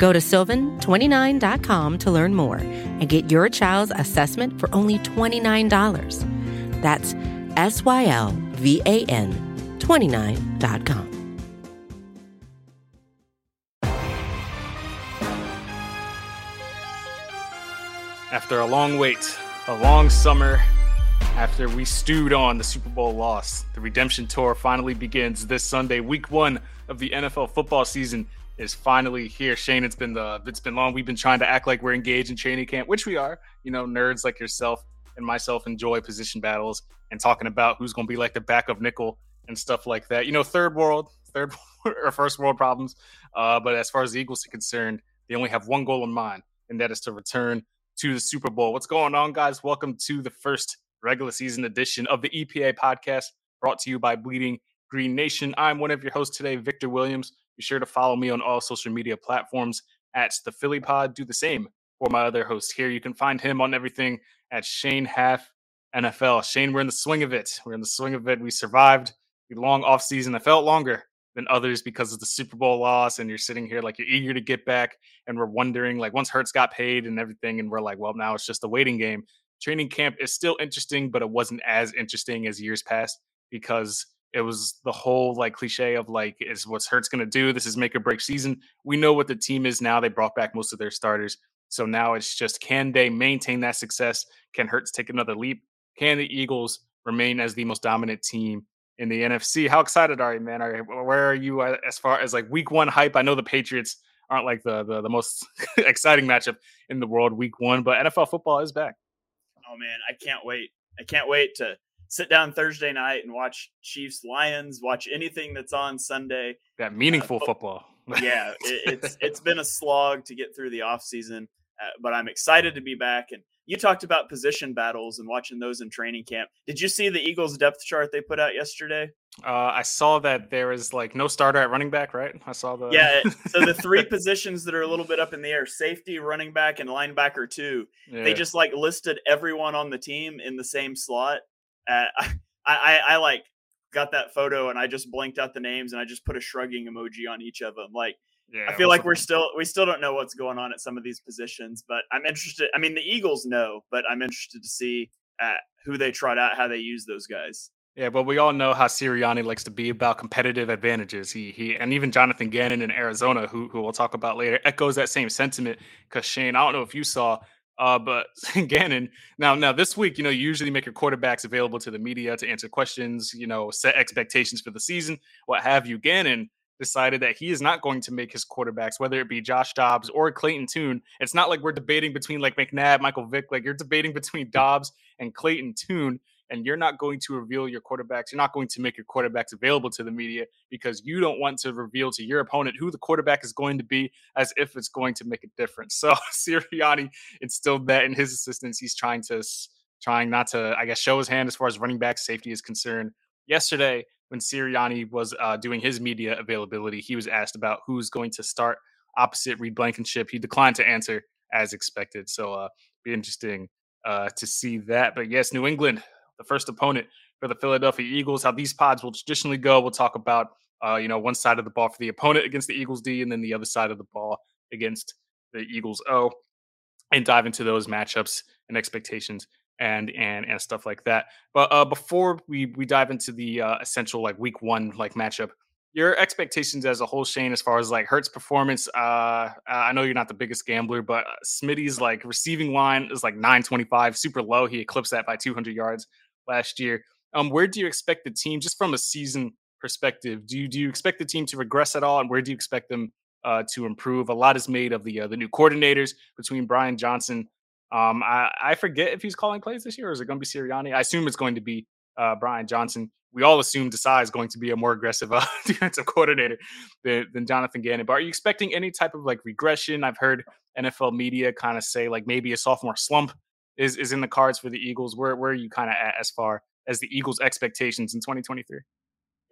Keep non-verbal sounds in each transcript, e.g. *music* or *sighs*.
Go to sylvan29.com to learn more and get your child's assessment for only $29. That's S Y L V A N 29.com. After a long wait, a long summer, after we stewed on the Super Bowl loss, the redemption tour finally begins this Sunday. Week one of the NFL football season is finally here. Shane, it's been the it's been long. We've been trying to act like we're engaged in training camp, which we are. You know, nerds like yourself and myself enjoy position battles and talking about who's going to be like the back of nickel and stuff like that. You know, third world, *laughs* third or first world problems. Uh, but as far as the Eagles are concerned, they only have one goal in mind, and that is to return to the Super Bowl. What's going on, guys? Welcome to the first regular season edition of the EPA podcast brought to you by Bleeding Green Nation. I'm one of your hosts today, Victor Williams. Be sure to follow me on all social media platforms at the Philly Pod. Do the same for my other host here. You can find him on everything at Shane Haff NFL. Shane, we're in the swing of it. We're in the swing of it. We survived the long off season. It felt longer than others because of the Super Bowl loss. And you're sitting here like you're eager to get back. And we're wondering, like, once Hurts got paid and everything, and we're like, well, now it's just a waiting game. Training camp is still interesting, but it wasn't as interesting as years past because it was the whole like cliche of like, is what's Hurts going to do? This is make or break season. We know what the team is now. They brought back most of their starters. So now it's just can they maintain that success? Can Hurts take another leap? Can the Eagles remain as the most dominant team in the NFC. How excited are you, man? Are where are you uh, as far as like week one hype? I know the Patriots aren't like the the, the most *laughs* exciting matchup in the world week one, but NFL football is back. Oh man, I can't wait. I can't wait to sit down Thursday night and watch Chiefs Lions, watch anything that's on Sunday. That meaningful uh, football. *laughs* yeah, it, it's it's been a slog to get through the off season, uh, but I'm excited to be back and you talked about position battles and watching those in training camp. Did you see the Eagles depth chart they put out yesterday? Uh, I saw that there is like no starter at running back, right? I saw the yeah. So the *laughs* three positions that are a little bit up in the air: safety, running back, and linebacker two. Yeah. They just like listed everyone on the team in the same slot. Uh, *laughs* I, I, I like got that photo and I just blanked out the names and I just put a shrugging emoji on each of them. Like yeah, I feel like we're still we still don't know what's going on at some of these positions, but I'm interested. I mean, the Eagles know, but I'm interested to see uh, who they trot out, how they use those guys. Yeah, but we all know how Sirianni likes to be about competitive advantages. He he, and even Jonathan Gannon in Arizona, who who we'll talk about later, echoes that same sentiment. Because Shane, I don't know if you saw, uh, but *laughs* Gannon. Now, now this week, you know, you usually make your quarterbacks available to the media to answer questions, you know, set expectations for the season, what have you. Gannon decided that he is not going to make his quarterbacks, whether it be Josh Dobbs or Clayton Tune. It's not like we're debating between like McNabb, Michael Vick. Like you're debating between Dobbs and Clayton Tune, and you're not going to reveal your quarterbacks. You're not going to make your quarterbacks available to the media because you don't want to reveal to your opponent who the quarterback is going to be as if it's going to make a difference. *laughs* So Sirianni instilled that in his assistants. He's trying to trying not to, I guess, show his hand as far as running back safety is concerned. Yesterday, when Sirianni was uh, doing his media availability, he was asked about who's going to start opposite Reed Blankenship. He declined to answer as expected. So, uh, be interesting uh, to see that. But yes, New England, the first opponent for the Philadelphia Eagles. How these pods will traditionally go. We'll talk about uh, you know one side of the ball for the opponent against the Eagles D, and then the other side of the ball against the Eagles O, and dive into those matchups and expectations and and and stuff like that. But uh, before we we dive into the uh, essential like week one like matchup, your expectations as a whole, Shane, as far as like Hurts performance. Uh, I know you're not the biggest gambler, but uh, Smitty's like receiving line is like 925, super low. He eclipsed that by 200 yards last year. Um, where do you expect the team, just from a season perspective, do you do you expect the team to regress at all, and where do you expect them uh, to improve? A lot is made of the uh, the new coordinators between Brian Johnson um, I, I forget if he's calling plays this year or is it going to be Sirianni? I assume it's going to be uh, Brian Johnson. We all assume Desai is going to be a more aggressive *laughs* uh, defensive coordinator than, than Jonathan Gannon. But are you expecting any type of like regression? I've heard NFL media kind of say like maybe a sophomore slump is is in the cards for the Eagles? Where where are you kind of at as far as the Eagles' expectations in 2023?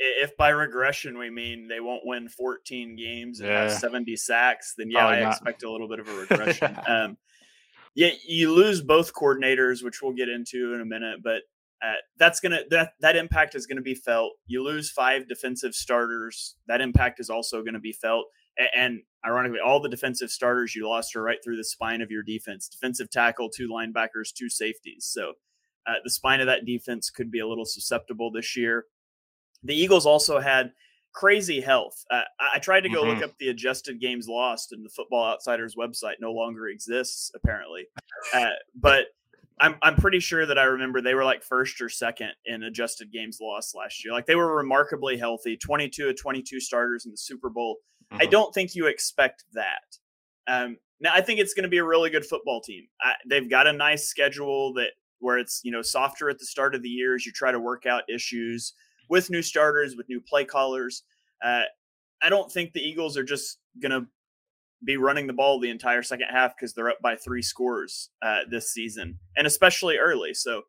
If by regression we mean they won't win 14 games and yeah. have 70 sacks, then yeah, Probably I not. expect a little bit of a regression. *laughs* um, yeah, you lose both coordinators, which we'll get into in a minute, but uh, that's gonna that that impact is gonna be felt. You lose five defensive starters, that impact is also gonna be felt. And, and ironically, all the defensive starters you lost are right through the spine of your defense: defensive tackle, two linebackers, two safeties. So uh, the spine of that defense could be a little susceptible this year. The Eagles also had crazy health. Uh, I tried to go mm-hmm. look up the adjusted games lost, and the Football Outsiders website no longer exists apparently. Uh, but I'm I'm pretty sure that I remember they were like first or second in adjusted games lost last year. Like they were remarkably healthy, 22 of 22 starters in the Super Bowl. Mm-hmm. I don't think you expect that. Um, now I think it's going to be a really good football team. I, they've got a nice schedule that where it's you know softer at the start of the year as you try to work out issues with new starters, with new play callers. Uh, I don't think the Eagles are just going to be running the ball the entire second half because they're up by three scores uh, this season, and especially early. So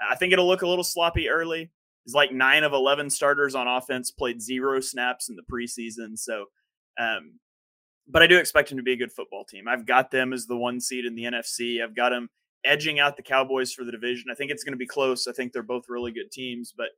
I think it'll look a little sloppy early. It's like nine of 11 starters on offense played zero snaps in the preseason. So, um, but I do expect them to be a good football team. I've got them as the one seed in the NFC. I've got them edging out the Cowboys for the division. I think it's going to be close. I think they're both really good teams, but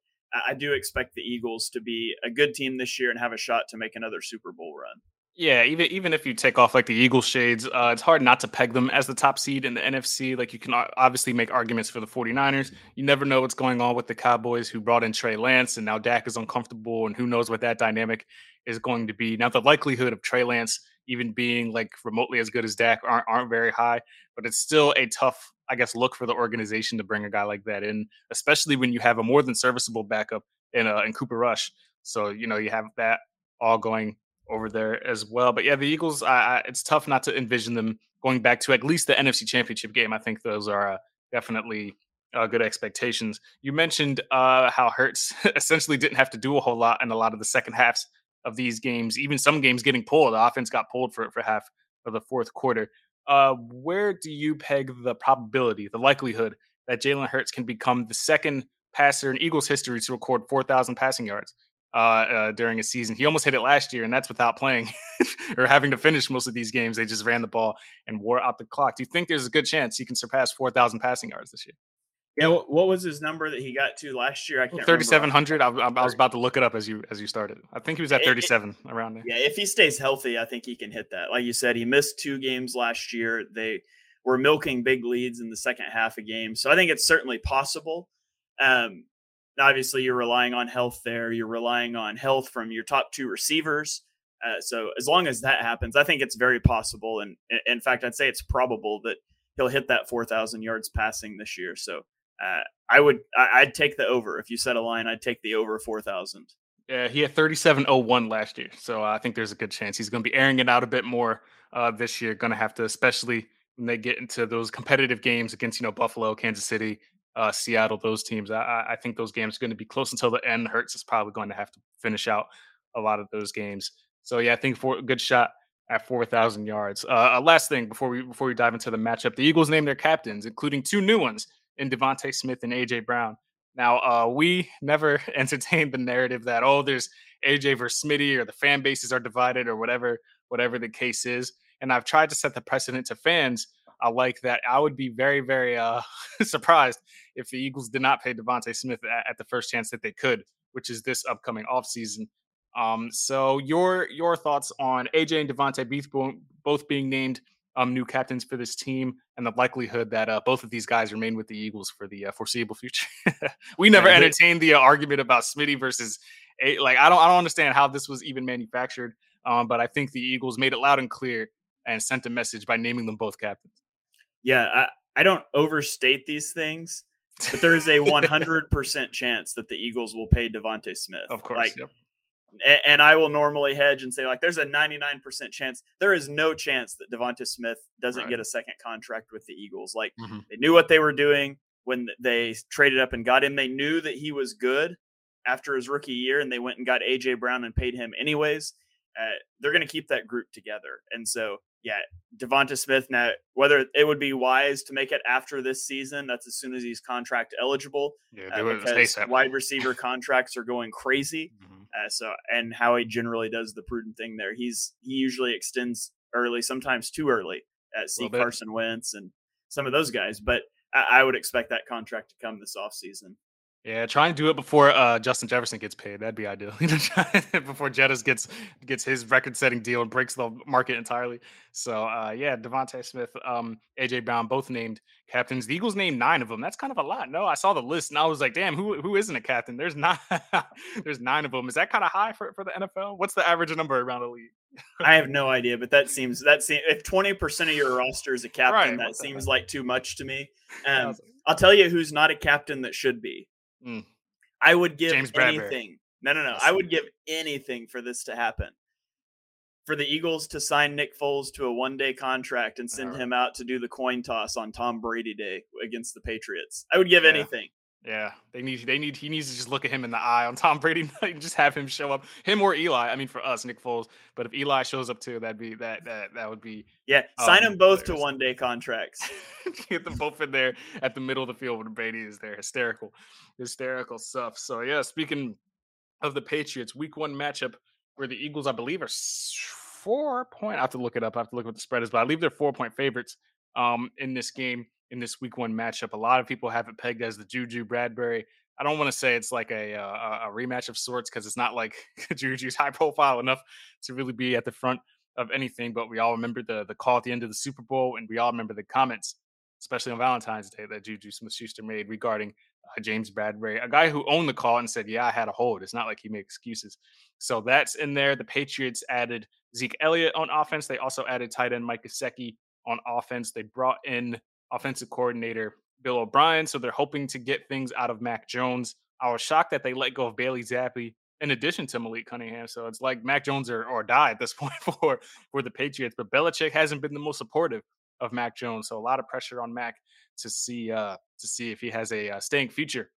I do expect the Eagles to be a good team this year and have a shot to make another Super Bowl run. Yeah, even even if you take off like the Eagle shades, uh, it's hard not to peg them as the top seed in the NFC. Like you can obviously make arguments for the 49ers. You never know what's going on with the Cowboys who brought in Trey Lance and now Dak is uncomfortable and who knows what that dynamic is going to be. Now the likelihood of Trey Lance even being like remotely as good as Dak aren't, aren't very high, but it's still a tough, I guess, look for the organization to bring a guy like that in, especially when you have a more than serviceable backup in uh, in Cooper Rush. So you know you have that all going over there as well. But yeah, the Eagles, I, I, it's tough not to envision them going back to at least the NFC Championship game. I think those are uh, definitely uh, good expectations. You mentioned uh, how Hurts *laughs* essentially didn't have to do a whole lot in a lot of the second halves of these games. Even some games getting pulled. The offense got pulled for for half of the fourth quarter. Uh, where do you peg the probability, the likelihood that Jalen Hurts can become the second passer in Eagles history to record 4,000 passing yards? uh, uh, during a season. He almost hit it last year, and that's without playing *laughs* or having to finish most of these games. They just ran the ball and wore out the clock. Do you think there's a good chance he can surpass 4,000 passing yards this year? Yeah, what was his number that he got to last year? I can't. Thirty-seven hundred. I, I, was about to look it up as you as you started. I think he was at thirty-seven it, around there. Yeah, if he stays healthy, I think he can hit that. Like you said, he missed two games last year. They were milking big leads in the second half of games, so I think it's certainly possible. Um, obviously you're relying on health there. You're relying on health from your top two receivers. Uh, so as long as that happens, I think it's very possible, and in fact, I'd say it's probable that he'll hit that 4,000 yards passing this year. So uh, I would, I'd take the over if you set a line. I'd take the over 4,000. Yeah, he had 37.01 last year, so I think there's a good chance he's going to be airing it out a bit more uh, this year. Going to have to, especially when they get into those competitive games against you know Buffalo, Kansas City, uh, Seattle, those teams. I, I think those games are going to be close until the end. Hurts is probably going to have to finish out a lot of those games. So yeah, I think for a good shot at 4,000 yards. Uh, last thing before we before we dive into the matchup, the Eagles named their captains, including two new ones in DeVonta Smith and AJ Brown. Now, uh, we *laughs* never *laughs* entertained the narrative that oh, there's AJ versus Smitty, or the fan bases are divided, or whatever whatever the case is. And I've tried to set the precedent to fans I like that. I would be very, very uh, *laughs* surprised if the Eagles did not pay DeVonta Smith at, at, the first chance that they could, which is this upcoming offseason. Um, so your your thoughts on AJ and DeVonta both being named um, new captains for this team, and the likelihood that uh, both of these guys remain with the Eagles for the uh, foreseeable future. *laughs* we never entertained the uh, argument about Smitty versus a, like I don't I don't understand how this was even manufactured. Um, but I think the Eagles made it loud and clear and sent a message by naming them both captains yeah, I, I don't overstate these things, but there is a *laughs* 100% chance that the Eagles will pay DeVonta Smith. Of course. Like, yep. And I will normally hedge and say, like, there's a 99% chance. There is no chance that DeVonta Smith doesn't right. get a second contract with the Eagles. Like, mm-hmm. they knew what they were doing when they traded up and got him. They knew that he was good after his rookie year, and they went and got AJ Brown and paid him anyways. Uh, they're going to keep that group together. And so yeah, Devonta Smith. Now, whether it would be wise to make it after this season, that's as soon as he's contract eligible. Yeah, uh, because wide receiver contracts are going crazy. Mm-hmm. Uh, so, and Howie generally does the prudent thing there. He's he usually extends early, sometimes too early. At see Carson Wentz and some of those guys, but I, I would expect that contract to come this offseason. Yeah, try and do it before uh, Justin Jefferson gets paid. That'd be ideal. *laughs* before Jettis gets gets his record-setting deal and breaks the market entirely. So uh, yeah, DeVonta Smith, um, AJ Brown, both named captains. The Eagles named nine of them. That's kind of a lot. No, I saw the list and I was like, damn, who who isn't a captain? There's nine. *laughs* there's nine of them. Is that kind of high for, for the NFL? What's the average number around the league? I have *laughs* no idea, but that seems that seems if twenty percent of your roster is a captain, right, that seems like too much to me. Um, I'll tell you who's not a captain that should be. Mm. I would give James anything. No, no, no. I would give anything for this to happen. For the Eagles to sign Nick Foles to a one day contract and send right. him out to do the coin toss on Tom Brady Day against the Patriots. I would give yeah. anything. Yeah, they need they need he needs to just look at him in the eye on *laughs* Tom Brady *laughs* night and just have him show up. Him or Eli. I mean, for us, Nick Foles. But if Eli shows up too, that'd be that that that would be yeah. Sign um, them both hilarious. to one day contracts. *laughs* Get them both in there at the middle of the field when Brady is there. Hysterical, hysterical stuff. So yeah, speaking of the Patriots, Week One matchup where the Eagles, I believe, are four point. I have to look it up. I have to look what the spread is, but I believe they're four point favorites um in this game in this week one matchup. A lot of people have it pegged as the Juju Bradberry. I don't want to say it's like a, uh, a, a rematch of sorts because it's not like *laughs* Juju's high profile enough to really be at the front of anything. But we all remember the the call at the end of the Super Bowl, and we all remember the comments, especially on Valentine's Day, that Juju Smith-Schuster made regarding uh, James Bradberry, a guy who owned the call and said, "Yeah, I had a hold." It's not like he made excuses. So that's in there. The Patriots added Zeke Elliott on offense. They also added tight end Mike Gesicki on offense. They brought in offensive coordinator Bill O'Brien. So they're hoping to get things out of Mac Jones. I was shocked that they let go of Bailey Zappe in addition to Malik Cunningham. So it's like Mac Jones or, or die at this *laughs* point for, for the Patriots. But Belichick hasn't been the most supportive of Mac Jones. So a lot of pressure on Mac to see uh, to see if he has a uh, staying future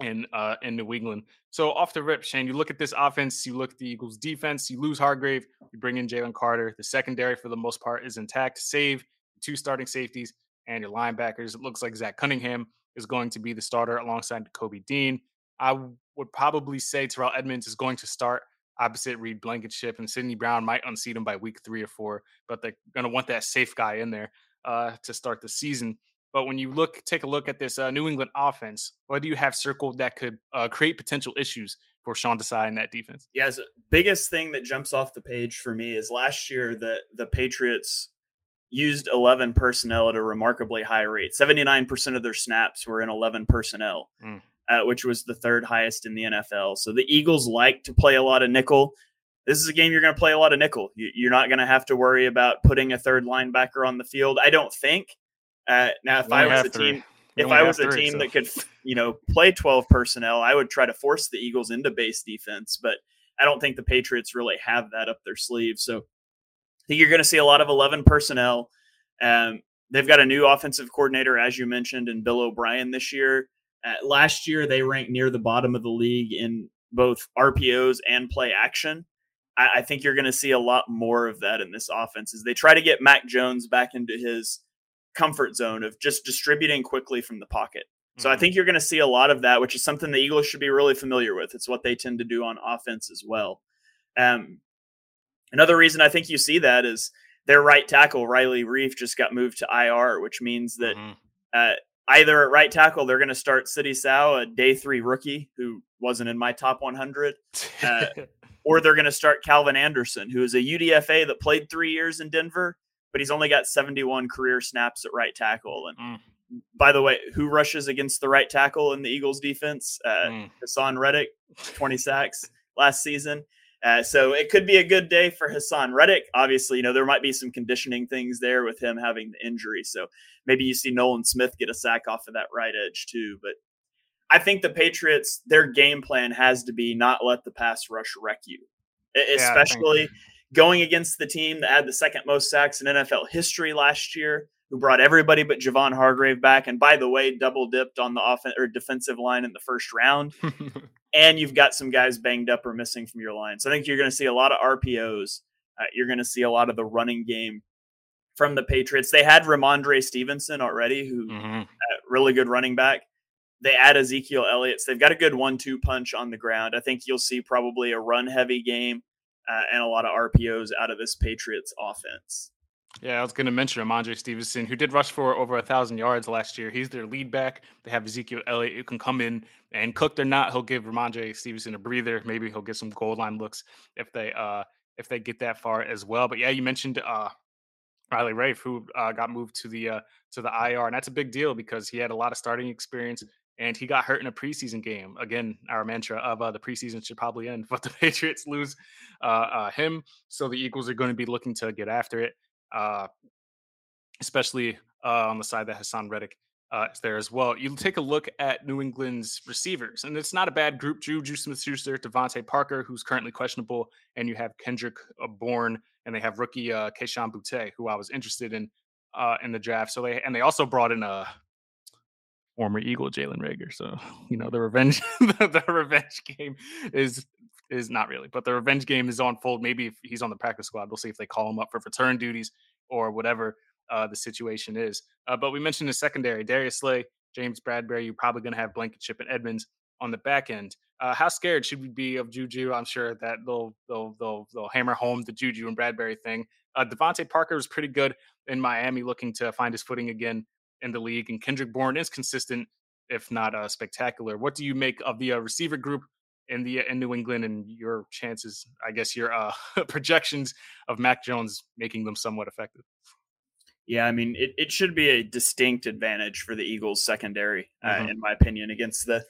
in uh, in New England. So off the rip, Shane, you look at this offense, you look at the Eagles defense, you lose Hargrave, you bring in Jalen Carter. The secondary for the most part is intact, save two starting safeties and your linebackers. It looks like Zach Cunningham is going to be the starter alongside Kobe Dean. I would probably say Terrell Edmunds is going to start opposite Reed Blankenship, and Sydney Brown might unseat him by week three or four, but they're going to want that safe guy in there uh, to start the season. But when you look, take a look at this uh, New England offense, what do you have circled that could uh, create potential issues for Sean Desai in that defense? The biggest thing that jumps off the page for me is last year that the Patriots used 11 personnel at a remarkably high rate. 79% of their snaps were in 11 personnel, mm. uh, which was the third highest in the NFL. So the Eagles like to play a lot of nickel. This is a game you're going to play a lot of nickel. You're not going to have to worry about putting a third linebacker on the field. I don't think. Uh, now, if I was a team, if I was a three, team so. that could, you know, play 12 personnel, I would try to force the Eagles into base defense. But I don't think the Patriots really have that up their sleeve. So think you're going to see a lot of 11 personnel. Um, they've got a new offensive coordinator, as you mentioned, in Bill O'Brien this year. Uh, last year, they ranked near the bottom of the league in both RPOs and play action. I, I think you're going to see a lot more of that in this offense as they try to get Mac Jones back into his comfort zone of just distributing quickly from the pocket. So I mm-hmm. think you're going to see a lot of that, which is something the Eagles should be really familiar with. It's what they tend to do on offense as well. Um, Another reason I think you see that is their right tackle Riley Reiff just got moved to IR, which means that mm-hmm. uh, either at right tackle they're going to start Sidy Sow, a day three rookie who wasn't in my top 100, *laughs* uh, or they're going to start Calvin Anderson, who is a UDFA that played three years in Denver, but he's only got 71 career snaps at right tackle. And mm. by the way, who rushes against the right tackle in the Eagles defense? Uh, mm. Haason Reddick, 20 sacks last season. Uh, so it could be a good day for Haason Reddick. Obviously, you know, there might be some conditioning things there with him having the injury. So maybe you see Nolan Smith get a sack off of that right edge too. But I think the Patriots, their game plan has to be not let the pass rush wreck you, especially yeah, going against the team that had the second most sacks in NFL history last year, who brought everybody but Javon Hargrave back. And by the way, double dipped on the offense or defensive line in the first round. *laughs* and you've got some guys banged up or missing from your line. So I think you're going to see a lot of RPOs. Uh, you're going to see a lot of the running game from the Patriots. They had Rhamondre Stevenson already, who mm-hmm. uh, really good running back. They add Ezekiel Elliott. So they've got a good one-two punch on the ground. I think you'll see probably a run-heavy game uh, and a lot of RPOs out of this Patriots offense. Yeah, I was going to mention Rhamondre Stevenson, who did rush for over a thousand yards last year. He's their lead back. They have Ezekiel Elliott who can come in and cook. They're not, he'll give Rhamondre Stevenson a breather. Maybe he'll get some goal line looks if they uh if they get that far as well. But yeah, you mentioned uh Riley Reiff, who uh, got moved to the uh, to the IR, and that's a big deal because he had a lot of starting experience and he got hurt in a preseason game. Again, our mantra of uh, the preseason should probably end, *laughs* but the Patriots lose uh, uh, him, so the Eagles are going to be looking to get after it, uh, especially uh, on the side that Haason Reddick uh, is there as well. You take a look at New England's receivers, and it's not a bad group. Juju Smith-Schuster, DeVante Parker, who's currently questionable, and you have Kendrick Bourne, and they have rookie uh, Kayshon Boutte, who I was interested in uh, in the draft. So they and they also brought in a former Eagle Jalen Reagor. So *laughs* you know the revenge *laughs* the, the, revenge game is is not really, but the revenge game is on fold. Maybe if he's on the practice squad, we'll see if they call him up for return duties or whatever uh, the situation is. Uh, but we mentioned the secondary: Darius Slay, James Bradberry. You're probably going to have Blankenship and Edmunds on the back end. Uh, how scared should we be of Juju? I'm sure that they'll they'll they'll, they'll hammer home the Juju and Bradberry thing. Uh, DeVante Parker was pretty good in Miami, looking to find his footing again in the league, and Kendrick Bourne is consistent, if not uh, spectacular. What do you make of the uh, receiver group in the in New England and your chances? I guess your uh, *laughs* projections of Mac Jones making them somewhat effective. Yeah, I mean, it, it should be a distinct advantage for the Eagles secondary, uh, mm-hmm. in my opinion, against the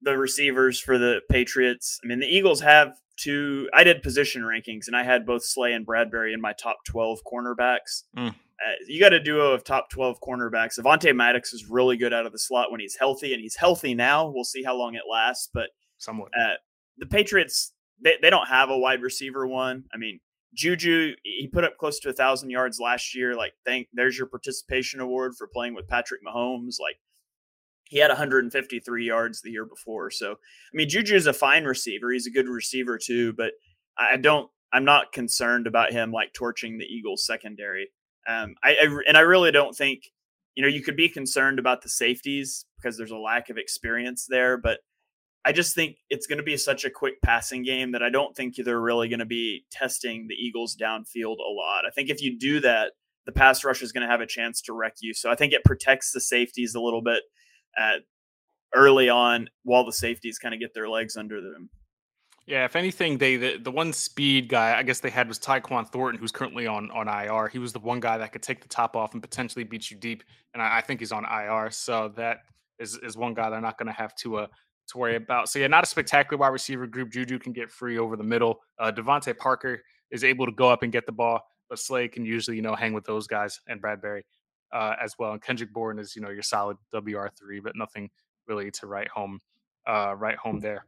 the receivers for the Patriots. I mean, the Eagles have two. I did position rankings, and I had both Slay and Bradberry in my top twelve cornerbacks. Mm. Uh, you got a duo of top 12 cornerbacks. Avonte Maddox is really good out of the slot when he's healthy, and he's healthy now. We'll see how long it lasts, but somewhat. Uh, the Patriots, they, they don't have a wide receiver one. I mean, Juju, he put up close to a thousand yards last year. Like, thank there's your participation award for playing with Patrick Mahomes. Like, he had 153 yards the year before. So, I mean, Juju is a fine receiver. He's a good receiver too, but I don't. I'm not concerned about him like torching the Eagles secondary. Um, I, I and I really don't think you know you could be concerned about the safeties because there's a lack of experience there, but I just think it's going to be such a quick passing game that I don't think they're really going to be testing the Eagles downfield a lot. I think if you do that, the pass rush is going to have a chance to wreck you. So I think it protects the safeties a little bit uh, early on while the safeties kind of get their legs under them. Yeah, if anything, they the, the one speed guy I guess they had was Tyquan Thornton, who's currently on on IR. He was the one guy that could take the top off and potentially beat you deep, and I, I think he's on IR. So that is is one guy they're not going to have to uh to worry about. So yeah, not a spectacular wide receiver group. Juju can get free over the middle. Uh, DeVante Parker is able to go up and get the ball, but Slay can usually you know hang with those guys and Bradberry uh, as well. And Kendrick Bourne is you know your solid WR three, but nothing really to write home uh, home there.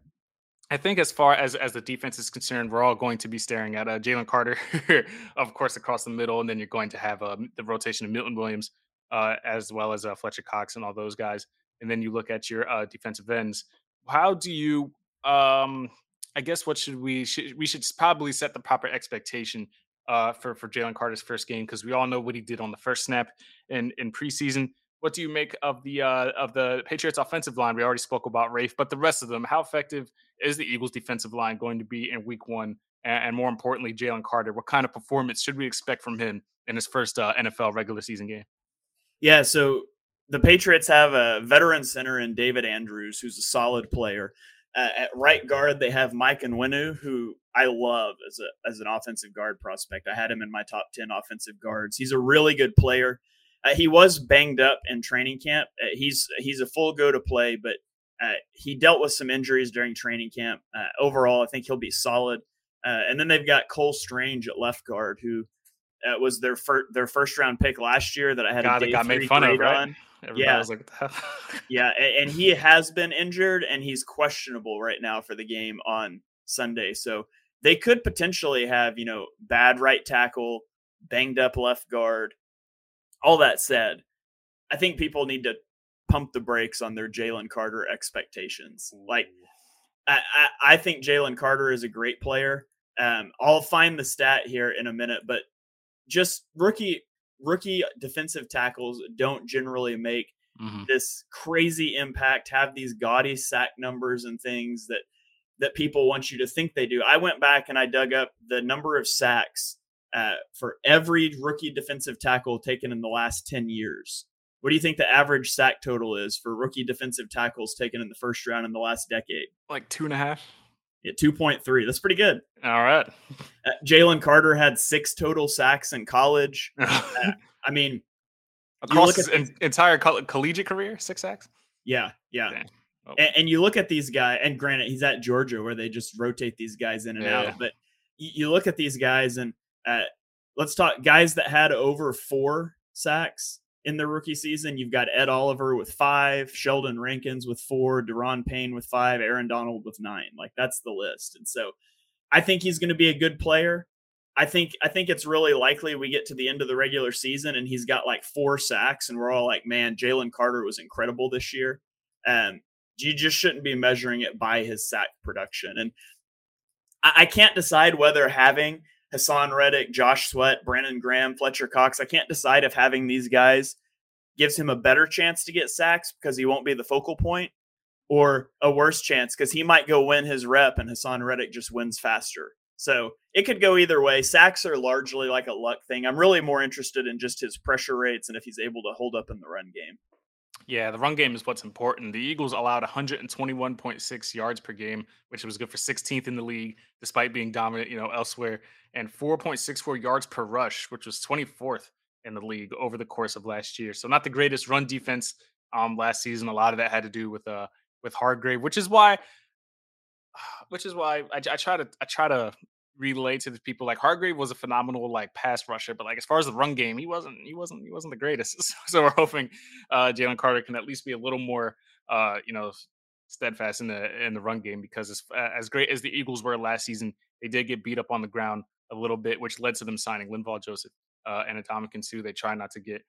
I think as far as as the defense is concerned, we're all going to be staring at uh, Jalen Carter, *laughs* of course, across the middle, and then you're going to have uh, the rotation of Milton Williams, uh, as well as uh, Fletcher Cox and all those guys. And then you look at your uh, defensive ends. How do you? Um, I guess what should we should we should probably set the proper expectation uh, for for Jalen Carter's first game because we all know what he did on the first snap in in preseason. What do you make of the uh, of the Patriots offensive line? We already spoke about Reiff, but the rest of them, how effective is the Eagles defensive line going to be in Week One? And, and more importantly, Jalen Carter, what kind of performance should we expect from him in his first uh, NFL regular season game? Yeah, so the Patriots have a veteran center in David Andrews, who's a solid player. Uh, at right guard, they have Mike Onwenu, who I love as a as an offensive guard prospect. I had him in my top ten offensive guards. He's a really good player. Uh, he was banged up in training camp. Uh, he's he's a full go to play, but uh, he dealt with some injuries during training camp. Uh, overall, I think he'll be solid. Uh, and then they've got Cole Strange at left guard, who uh, was their first their first round pick last year that I had God, a day got made fun of, right? on. Everybody yeah, like, *laughs* yeah, and, and he has been injured and he's questionable right now for the game on Sunday. So they could potentially have you know bad right tackle, banged up left guard, all that said, I think people need to pump the brakes on their Jalen Carter expectations. Like, I, I, I think Jalen Carter is a great player. Um, I'll find the stat here in a minute, but just rookie rookie defensive tackles don't generally make mm-hmm. this crazy impact, have these gaudy sack numbers and things that that people want you to think they do. I went back and I dug up the number of sacks uh, for every rookie defensive tackle taken in the last 10 years. What do you think the average sack total is for rookie defensive tackles taken in the first round in the last decade? Like two and a half. Yeah, 2.3. That's pretty good. All right. Uh, Jalen Carter had six total sacks in college. *laughs* uh, I mean, across his these, entire coll- collegiate career, six sacks? Yeah, yeah. Oh. And, and, you look at these guys, and granted, he's at Georgia where they just rotate these guys in and yeah. out. But you, you, look at these guys, and uh, let's talk guys that had over four sacks in the rookie season. You've got Ed Oliver with five, Sheldon Rankins with four, Daron Payne with five, Aaron Donald with nine. Like that's the list. And so I think he's going to be a good player. I think I think it's really likely we get to the end of the regular season and he's got like four sacks and we're all like, man, Jalen Carter was incredible this year. And you just shouldn't be measuring it by his sack production. And I, I can't decide whether having Haason Reddick, Josh Sweat, Brandon Graham, Fletcher Cox. I can't decide if having these guys gives him a better chance to get sacks because he won't be the focal point or a worse chance because he might go win his rep and Haason Reddick just wins faster. So it could go either way. Sacks are largely like a luck thing. I'm really more interested in just his pressure rates and if he's able to hold up in the run game. Yeah, the run game is what's important. The Eagles allowed 121.6 yards per game, which was good for 16th in the league, despite being dominant, you know, elsewhere, and 4.64 yards per rush, which was 24th in the league over the course of last year. So not the greatest run defense um last season. A lot of that had to do with uh with Hargrave, which is why *sighs* which is why I, I try to I try to relate to the people like Hargrave was a phenomenal like pass rusher, but like as far as the run game, he wasn't he wasn't he wasn't the greatest. *laughs* so we're hoping uh Jalen Carter can at least be a little more uh you know steadfast in the in the run game because as as great as the Eagles were last season, they did get beat up on the ground a little bit, which led to them signing Linval Joseph uh, and Ndamukong Suh. They try not to get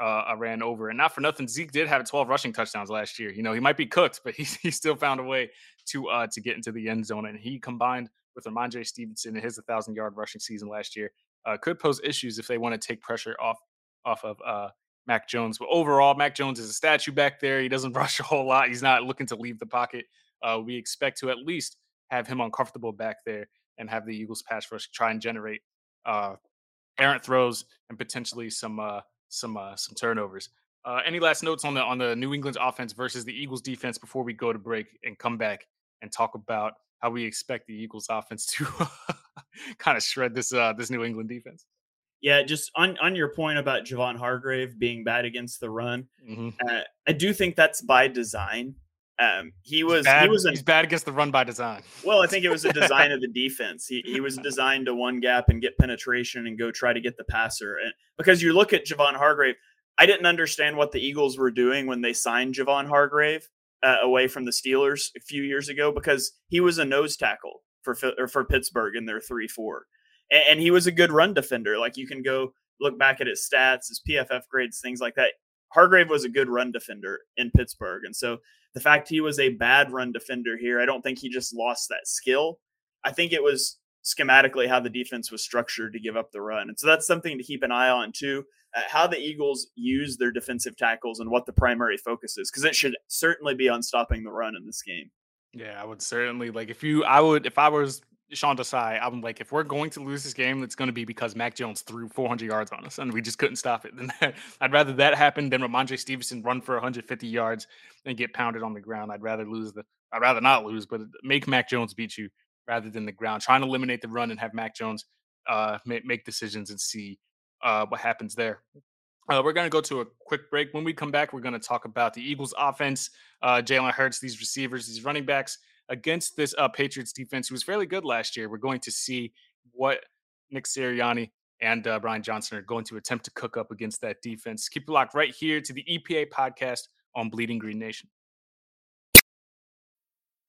uh, ran over. And not for nothing, Zeke did have 12 rushing touchdowns last year. You know, he might be cooked, but *laughs* he, he still found a way to uh, to get into the end zone. And he combined with Rhamondre Stevenson in his 1,000 yard rushing season last year, uh, could pose issues if they want to take pressure off off of uh, Mac Jones. But overall, Mac Jones is a statue back there. He doesn't *laughs* rush a whole lot. He's not looking to leave the pocket. Uh, we expect to at least have him uncomfortable back there and have the Eagles pass rush try and generate uh, errant throws and potentially some uh, some uh, some turnovers. Uh, any last notes on the on the New England's offense versus the Eagles defense before we go to break and come back and talk about how we expect the Eagles offense to *laughs* kind of shred this uh, this New England defense. Yeah, just on on your point about Javon Hargrave being bad against the run, mm-hmm. uh, I do think that's by design. Um, he was bad, he was a, he's bad against the run by design. Well, I think it was a design of *laughs* the defense. He he was designed to one gap and get penetration and go try to get the passer. And because you look at Javon Hargrave, I didn't understand what the Eagles were doing when they signed Javon Hargrave uh, away from the Steelers a few years ago because he was a nose tackle for for Pittsburgh in their three four, and, and he was a good run defender. Like you can go look back at his stats, his PFF grades, things like that. Hargrave was a good run defender in Pittsburgh, and so the fact he was a bad run defender here, I don't think he just lost that skill. I think it was schematically how the defense was structured to give up the run, and so that's something to keep an eye on too uh, how the Eagles use their defensive tackles and what the primary focus is, because it should certainly be on stopping the run in this game. Yeah, I would certainly like if you, I would, if I was Sean Desai, I'm like, if we're going to lose this game, it's going to be because Mac Jones threw 400 yards on us and we just couldn't stop it. Then *laughs* I'd rather that happen than Rhamondre Stevenson run for 150 yards and get pounded on the ground. I'd rather lose the, I'd rather not lose, but make Mac Jones beat you rather than the ground. Trying to eliminate the run and have Mac Jones uh, make, make decisions and see uh, what happens there. Uh, we're going to go to a quick break. When we come back, we're going to talk about the Eagles' offense, uh, Jalen Hurts, these receivers, these running backs against this uh, Patriots defense, who was fairly good last year. We're going to see what Nick Sirianni and uh, Brian Johnson are going to attempt to cook up against that defense. Keep it locked right here to the EPA podcast on Bleeding Green Nation.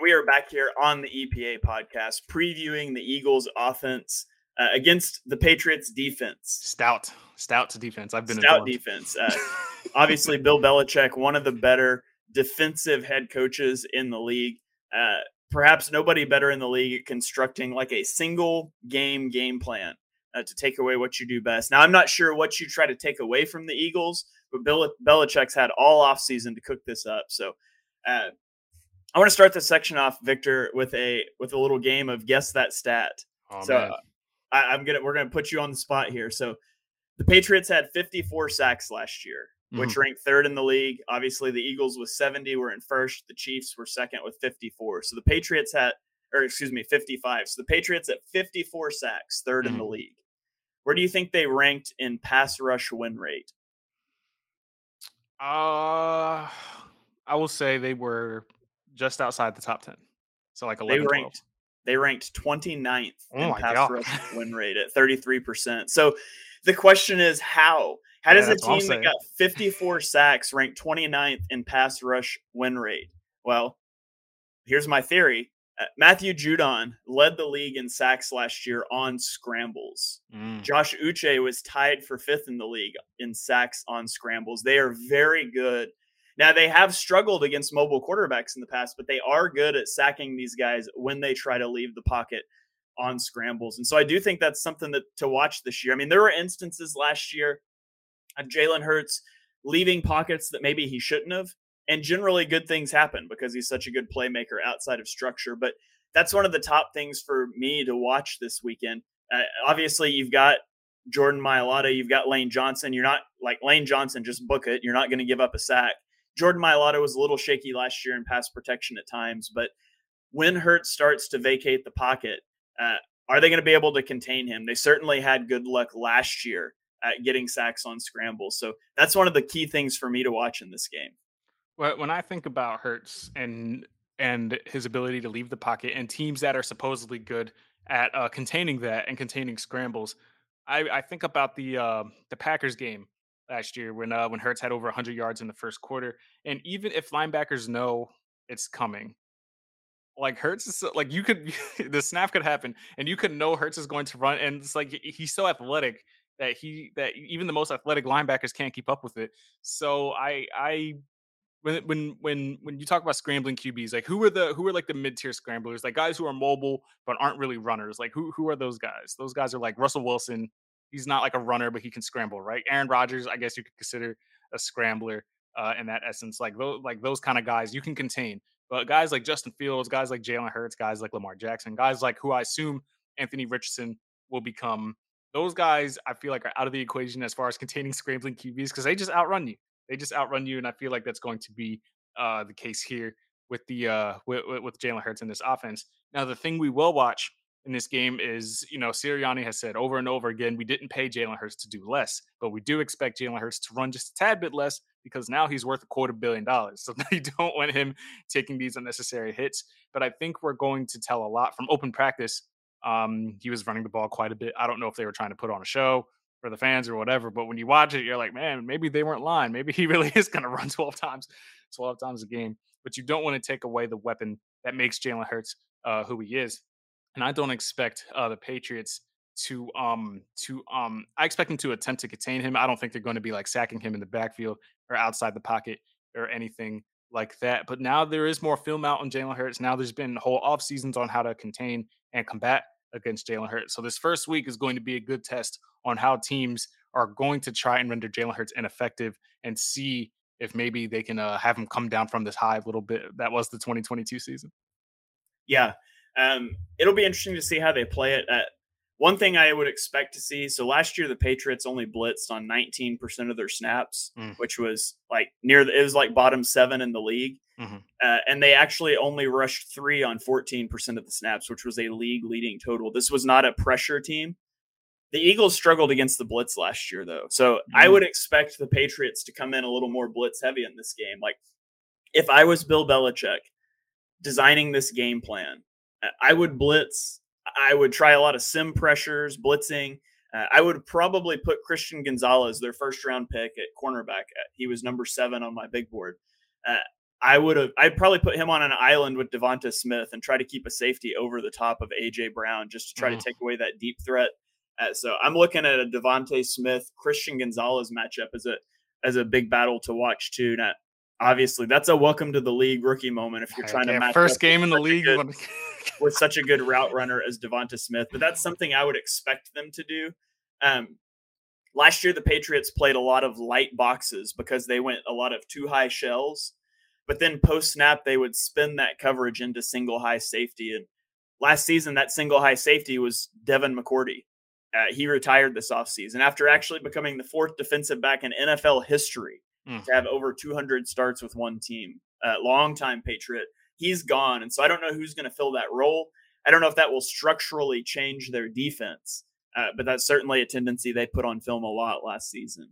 We are back here on the EPA podcast previewing the Eagles' offense uh, against the Patriots' defense. Stout, stout defense. I've been stout informed. defense. Uh, *laughs* obviously, Bill Belichick, one of the better defensive head coaches in the league. Uh, perhaps nobody better in the league at constructing like a single game game plan uh, to take away what you do best. Now, I'm not sure what you try to take away from the Eagles, but Bill Belichick's had all offseason to cook this up. So uh, I want to start this section off, Victor, with a with a little game of guess that stat. Oh, so uh, I, am gonna we're gonna put you on the spot here. So the Patriots had 54 sacks last year, mm-hmm. which ranked third in the league. Obviously, the Eagles with 70 were in first. The Chiefs were second with 54. So the Patriots had, or excuse me, 55. So the Patriots at 54 sacks, 3rd mm-hmm. in the league. Where do you think they ranked in pass rush win rate? Uh, I will say they were just outside the top 10. So like 11, they ranked, 12. They ranked 29th oh in pass rush win rate at 33%. So the question is how? How does a team that got 54 sacks rank 29th in pass rush win rate? Well, here's my theory. Uh, Matthew Judon led the league in sacks last year on scrambles. Mm. Josh Uche was tied for fifth in the league in sacks on scrambles. They are very good now they have struggled against mobile quarterbacks in the past, but they are good at sacking these guys when they try to leave the pocket on scrambles. And so I do think that's something that to watch this year. I mean, there were instances last year of Jalen Hurts leaving pockets that maybe he shouldn't have. And generally good things happen because he's such a good playmaker outside of structure. But that's one of the top things for me to watch this weekend. Uh, obviously, you've got Jordan Mailata, you've got Lane Johnson. You're not like Lane Johnson, just book it. You're not going to give up a sack. Jordan Mailata was a little shaky last year in pass protection at times, but when Hurts starts to vacate the pocket, uh, are they going to be able to contain him? They certainly had good luck last year at getting sacks on scrambles. So that's one of the key things for me to watch in this game. Well, when I think about Hurts and and his ability to leave the pocket and teams that are supposedly good at uh, containing that and containing scrambles, I, I think about the uh, the Packers game last year when uh, when Hurts had over 100 yards in the first quarter. And even if linebackers know it's coming, like Hurts is like you could *laughs* the snap could happen and you could know Hurts is going to run, and it's like he's so athletic that he that even the most athletic linebackers can't keep up with it. So I I when when when when you talk about scrambling QBs, like who are the who are like the mid tier scramblers, like guys who are mobile but aren't really runners. Like who who are those guys? Those guys are like Russell Wilson, he's not like a runner, but he can scramble, right? Aaron Rodgers, I guess you could consider a scrambler uh, in that essence. Like those, like those kind of guys you can contain. But guys like Justin Fields, guys like Jalen Hurts, guys like Lamar Jackson, guys like who I assume Anthony Richardson will become, those guys I feel like are out of the equation as far as containing scrambling QBs because they just outrun you. They just outrun you, and I feel like that's going to be uh, the case here with the uh, with, with Jalen Hurts in this offense. Now, the thing we will watch in this game is, you know, Sirianni has said over and over again, we didn't pay Jalen Hurts to do less, but we do expect Jalen Hurts to run just a tad bit less because now he's worth a quarter billion dollars. *laughs* So you don't want him taking these unnecessary hits. But I think we're going to tell a lot from open practice. Um, he was running the ball quite a bit. I don't know if they were trying to put on a show for the fans or whatever, but when you watch it, you're like, man, maybe they weren't lying. Maybe he *laughs* really is going to run 12 times, 12 times a game. But you don't want to take away the weapon that makes Jalen Hurts uh, who he is and I don't expect uh, the Patriots to um to um I expect them to attempt to contain him. I don't think they're going to be like sacking him in the backfield or outside the pocket or anything like that. But now there is more film out on Jalen Hurts. Now there's been whole off seasons on how to contain and combat against Jalen Hurts. So this first week is going to be a good test on how teams are going to try and render Jalen Hurts ineffective and see if maybe they can uh, have him come down from this high a little bit. That was the 2022 season. Yeah, um, it'll be interesting to see how they play it. Uh, one thing I would expect to see. So last year, the Patriots only blitzed on 19% of their snaps, mm. which was like near the, it was like bottom seven in the league. Mm-hmm. Uh, and they actually only rushed three on 14% of the snaps, which was a league leading total. This was not a pressure team. The Eagles struggled against the blitz last year, though. So mm-hmm. I would expect the Patriots to come in a little more blitz heavy in this game. Like if I was Bill Belichick designing this game plan, I would blitz. I would try a lot of sim pressures, blitzing. Uh, I would probably put Christian Gonzalez, their first round pick at cornerback. He was number seven on my big board. Uh, I would have. I'd probably put him on an island with Devonta Smith and try to keep a safety over the top of AJ Brown just to try mm. to take away that deep threat. Uh, so I'm looking at a DeVonta Smith Christian Gonzalez matchup as a as a big battle to watch too. Now, obviously, that's a welcome to the league rookie moment if you're trying to match first game in the league good, *laughs* with such a good route runner as DeVonta Smith. But that's something I would expect them to do. Um, last year, the Patriots played a lot of light boxes because they went a lot of two high shells but then post snap, they would spin that coverage into single high safety. And last season, that single high safety was Devin McCourty. Uh, he retired this offseason after actually becoming the fourth defensive back in NFL history mm. to have over 200 starts with one team. Uh, longtime Patriot. He's gone. And so I don't know who's going to fill that role. I don't know if that will structurally change their defense, uh, but that's certainly a tendency they put on film a lot last season.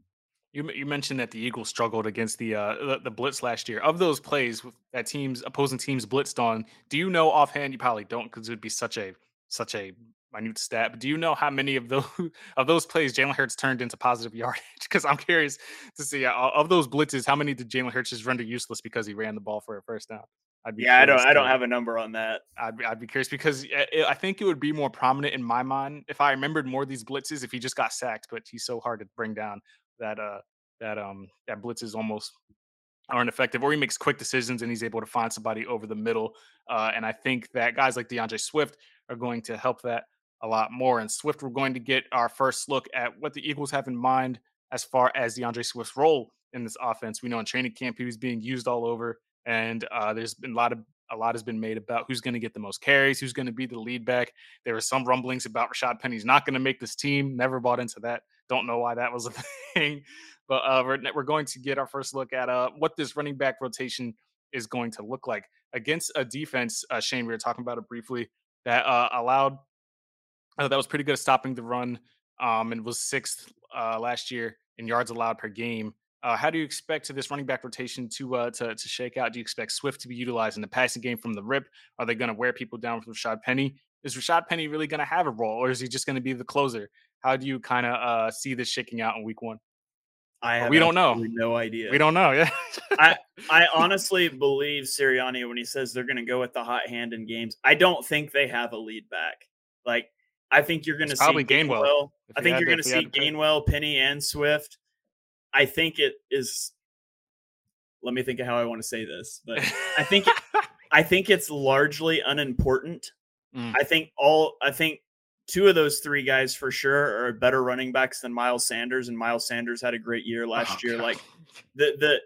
You you mentioned that the Eagles struggled against the uh the, the, blitz last year. Of those plays that teams opposing teams blitzed on, do you know offhand? You probably don't because it would be such a such a minute stat. But do you know how many of those *laughs* of those plays Jalen Hurts turned into positive *laughs* yardage? Because I'm curious to see uh, of those blitzes, how many did Jalen Hurts just render useless because he ran the ball for a first down? I'd be yeah, I don't I don't have a number on that. I'd be, I'd be curious because it, I think it would be more prominent in my mind if I remembered more of these blitzes if he just got sacked. But he's so hard to bring down that uh that um that blitzes almost aren't effective, or he makes quick decisions and he's able to find somebody over the middle. Uh, and I think that guys like D'Andre Swift are going to help that a lot more. And Swift, we're going to get our first look at what the Eagles have in mind as far as D'Andre Swift's role in this offense. We know in training camp he was being used all over, and uh, there's been a lot of a lot has been made about who's going to get the most carries, who's going to be the lead back. There were some rumblings about Rashaad Penny's not going to make this team. Never bought into that. Don't know why that was a *laughs* thing. But uh, we're, we're going to get our first look at uh, what this running back rotation is going to look like against a defense. Uh, Shane, we were talking about it briefly that uh, allowed uh, that was pretty good at stopping the run um, and was sixth uh, last year in yards allowed per game. Uh, how do you expect this running back rotation to uh, to to shake out? Do you expect Swift to be utilized in the passing game from the rip? Are they going to wear people down with Rashaad Penny? Is Rashaad Penny really going to have a role, or is he just going to be the closer? How do you kind of uh, see this shaking out in Week One? I we don't know. No idea. We don't know. Yeah. I I *laughs* honestly believe Sirianni when he says they're going to go with the hot hand in games. I don't think they have a lead back. Like I think you're going to see probably Gainwell. Gainwell. I think you're going to see Gainwell, Penny, and Swift. I think it is. Let me think of how I want to say this, but I think *laughs* I think it's largely unimportant. Mm. I think all I think two of those three guys for sure are better running backs than Miles Sanders, and Miles Sanders had a great year last oh, year. God. Like the the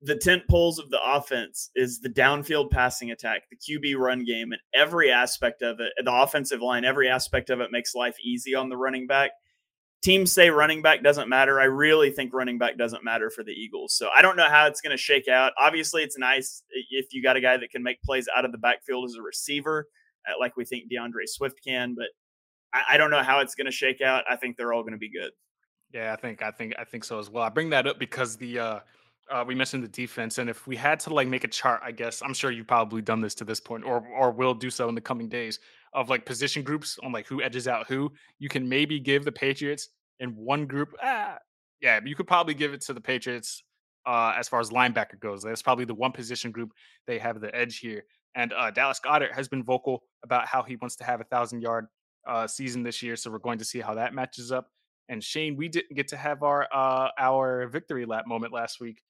the tent poles of the offense is the downfield passing attack, the QB run game, and every aspect of it, the offensive line, every aspect of it makes life easy on the running back teams say running back doesn't matter. I really think running back doesn't matter for the Eagles. So I don't know how it's going to shake out. Obviously, it's nice if you got a guy that can make plays out of the backfield as a receiver, uh, like we think D'Andre Swift can. But I, I don't know how it's going to shake out. I think they're all going to be good. Yeah, I think I think I think so as well. I bring that up because the uh, uh, we mentioned the defense, and if we had to like make a chart, I guess I'm sure you've probably done this to this point, or or will do so in the coming days of like position groups on like who edges out who. You can maybe give the Patriots in one group. Ah, yeah, you could probably give it to the Patriots uh, as far as linebacker goes. That's probably the one position group they have the edge here. And uh, Dallas Goedert has been vocal about how he wants to have a thousand yard uh, season this year. So we're going to see how that matches up. And Shane, we didn't get to have our uh, our victory lap moment last week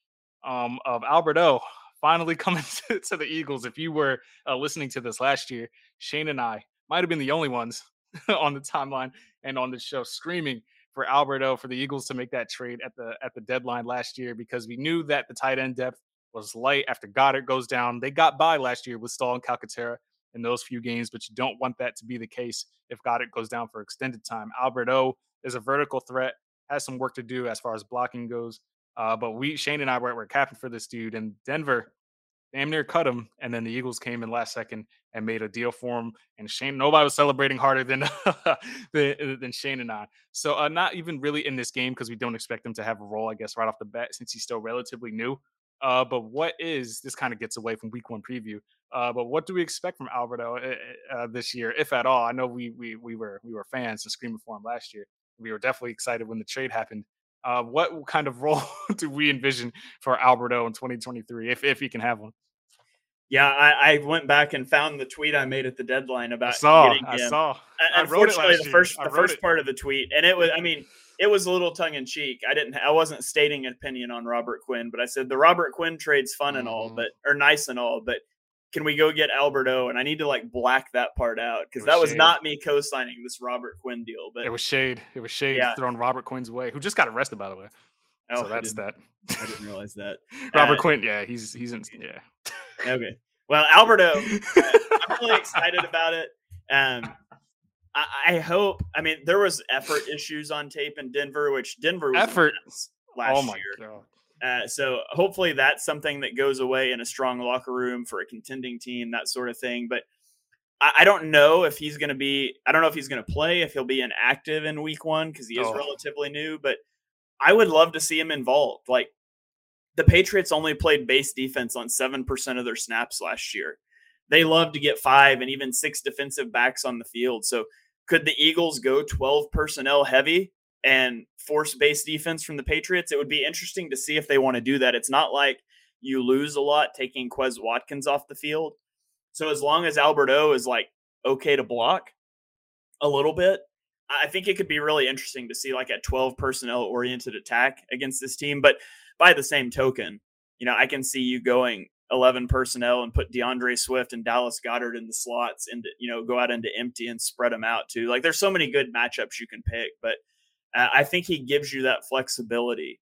um, of Alberto finally *laughs* coming to, to, the Eagles. If you were uh, listening to this last year, Shane and I might have been the only ones *laughs* on the timeline and on the show screaming for Alberto for the Eagles to make that trade at the at the deadline last year because we knew that the tight end depth was light after Goedert goes down. They got by last year with Stoll and Calcaterra, in those few games, but you don't want that to be the case if Goedert goes down for extended time. Albert O is a vertical threat, has some work to do as far as blocking goes. Uh, but we, Shane and I, were, were capping for this dude, and Denver damn near cut him. And then the Eagles came in last second and made a deal for him. And Shane, nobody was celebrating harder than *laughs* than, than Shane and I. So uh, not even really in this game because we don't expect him to have a role, I guess, right off the bat since he's still relatively new. Uh, but what is this kind of gets away from week one preview? Uh, but what do we expect from Alberto uh, uh, this year, if at all? I know we we we were we were fans and screaming for him last year. We were definitely excited when the trade happened. Uh, what kind of *laughs* role do we envision for Alberto in 2023, if if he can have one? Yeah, I, I, went back and found the tweet I made at the deadline about I saw, getting him. I saw. Unfortunately, the first the first it. part of the tweet, and it was, I mean, it was a little tongue in cheek. I didn't, I wasn't stating an opinion on Robert Quinn, but I said the Robert Quinn trade's fun and all, mm-hmm. but or nice and all, but can we go get Alberto? And I need to like black that part out because that was shade. not me co-signing this Robert Quinn deal. But it was shade. It was shade yeah. thrown Robert Quinn's way, who just got arrested by the way. Oh, so that's I that. I didn't realize that. *laughs* Robert uh, Quinn, yeah, he's he's in yeah. okay. Well, Alberto, *laughs* I'm really excited about it. Um, I, I, hope. I mean, there was effort issues on tape in Denver, which Denver was effort last oh my year. God. Uh, so hopefully that's something that goes away in a strong locker room for a contending team, that sort of thing. But I, I don't know if he's going to be. I don't know if he's going to play. If he'll be inactive in Week One because he is oh. relatively new. But I would love to see him involved. Like the Patriots only played base defense on 7% of their snaps last year. They love to get five and even six defensive backs on the field. So could the Eagles go 12 personnel heavy and force base defense from the Patriots? It would be interesting to see if they want to do that. It's not like you lose a lot taking Quez Watkins off the field. So as long as Alberto is like okay to block a little bit, I think it could be really interesting to see like a 12 personnel oriented attack against this team. But by the same token, you know, I can see you going 11 personnel and put D'Andre Swift and Dallas Goddard in the slots and, you know, go out into empty and spread them out too. Like there's so many good matchups you can pick, but uh, I think he gives you that flexibility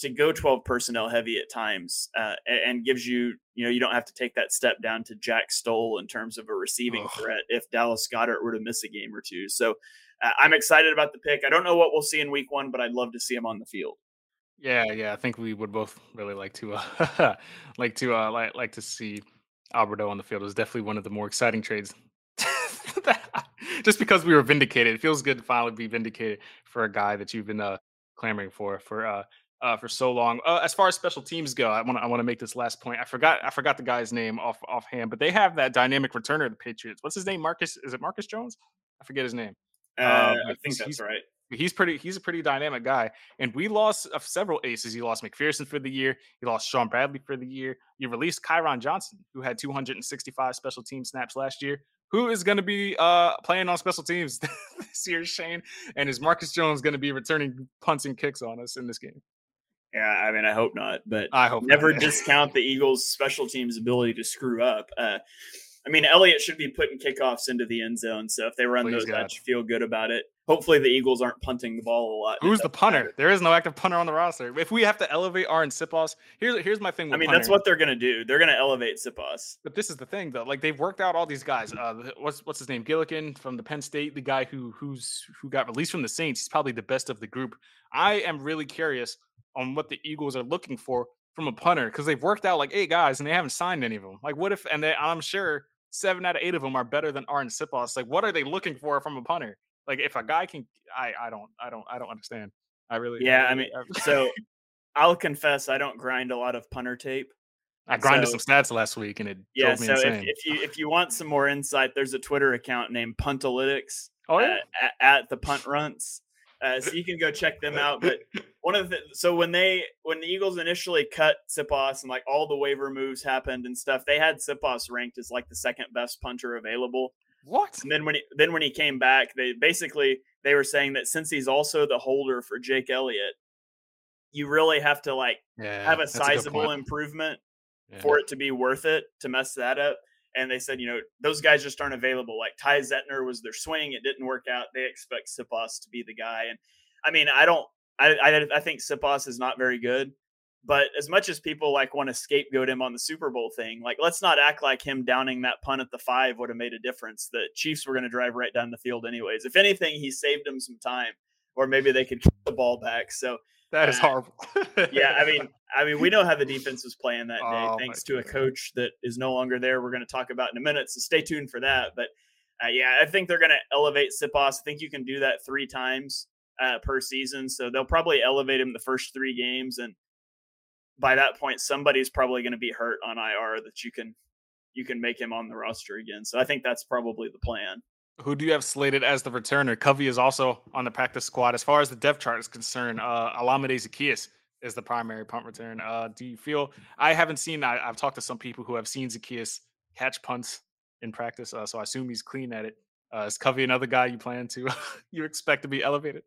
to go 12 personnel heavy at times uh, and gives you, you know, you don't have to take that step down to Jack Stoll in terms of a receiving oh. threat if Dallas Goedert were to miss a game or two. So uh, I'm excited about the pick. I don't know what we'll see in week one, but I'd love to see him on the field. Yeah, yeah, I think we would both really like to uh, *laughs* like to uh, like like to see Alberto on the field. It was definitely one of the more exciting trades. *laughs* *laughs* Just because we were vindicated, it feels good to finally be vindicated for a guy that you've been uh, clamoring for for uh, uh, for so long. Uh, as far as special teams go, I want I want to make this last point. I forgot I forgot the guy's name off offhand, but they have that dynamic returner, of the Patriots. What's his name? Marcus? Is it Marcus Jones? I forget his name. Uh, uh I think that's right he's pretty he's a pretty dynamic guy. And we lost uh, several aces. You lost McPhearson for the year. You lost Shaun Bradley for the year. You released Kyron Johnson, who had 265 special team snaps last year. Who is going to be uh, playing on special teams *laughs* this year, Shane? And is Marcus Jones going to be returning punts and kicks on us in this game? Yeah, I mean, I hope not, but I hope never not, discount the Eagles' special teams' ability to screw up. Uh, I mean, Elliott should be putting kickoffs into the end zone. So if they run Please those, God. I should feel good about it. Hopefully, the Eagles aren't punting the ball a lot. Who's the punter? Matter. There is no active punter on the roster. If we have to elevate Arryn Siposs, here's here's my thing. I mean, punter. that's what they're gonna do. They're gonna elevate Siposs. But this is the thing, though. Like they've worked out all these guys. Uh, what's what's his name? Gillikin from the Penn State, the guy who who's who got released from the Saints. He's probably the best of the group. I am really curious on what the Eagles are looking for from a punter because they've worked out like eight guys and they haven't signed any of them. Like, what if? And they, I'm sure seven out of eight of them are better than Arryn Siposs. Like, what are they looking for from a punter? Like, if a guy can, I, I don't, I don't, I don't understand. I really, yeah. I, really, I mean, *laughs* so I'll confess, I don't grind a lot of punter tape. I grinded so, some stats last week, and it yeah. so if, if, you if you want some more insight, there's a Twitter account named Puntalytics. Oh yeah, at, at the punt runts. Uh, so you can go check them out. But *laughs* one of the so when they when the Eagles initially cut Siposs and like all the waiver moves happened and stuff, they had Siposs ranked as like the second best punter available. What? And then when he then when he came back, they basically they were saying that since he's also the holder for Jake Elliott, you really have to like yeah, have a sizable a improvement yeah. for it to be worth it to mess that up and they said, you know, those guys just aren't available. Like Ty Zentner was their swing; it didn't work out. They expect Siposs to be the guy, and I mean, I don't. I, I, I think Siposs is not very good, But as much as people like want to scapegoat him on the Super Bowl thing, like let's not act like him downing that punt at the five would have made a difference. The Chiefs were going to drive right down the field anyways. If anything, he saved them some time, or maybe they could get the ball back. So that is uh, horrible. *laughs* yeah, I mean, I mean, we know how the defense was playing that day, oh, thanks to a coach that is no longer there. We're going to talk about in a minute, so stay tuned for that. But uh, yeah, I think they're going to elevate Siposs. I think you can do that three times uh, per season, so they'll probably elevate him the first three games, and by that point, somebody's probably going to be hurt on IR that you can you can make him on the roster again. So I think that's probably the plan. Who do you have slated as the returner? Covey is also on the practice squad. As far as the depth chart is concerned, uh, Olamide Zaccheaus is the primary punt return. Uh, do you feel? I haven't seen. I, have talked to some people who have seen Zaccheaus catch punts in practice, uh, so I assume he's clean at it. Uh, is Covey another guy you plan to *laughs* you expect to be elevated?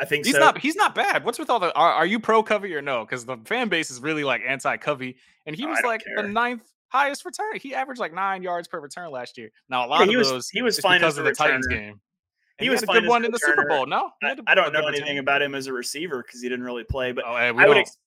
I think he's so. not. He's not bad. What's with all the? Are, are you pro Covey or no? Because the fan base is really like anti Covey, and he was like care. the ninth highest return. He averaged like nine yards per return last year. Now a lot yeah, of was, those he was fine because of the returner. Titans game. He, was a good one in the Super Bowl. No, I, I don't know anything about him as a receiver because he didn't really play. But oh, hey, I would, ex-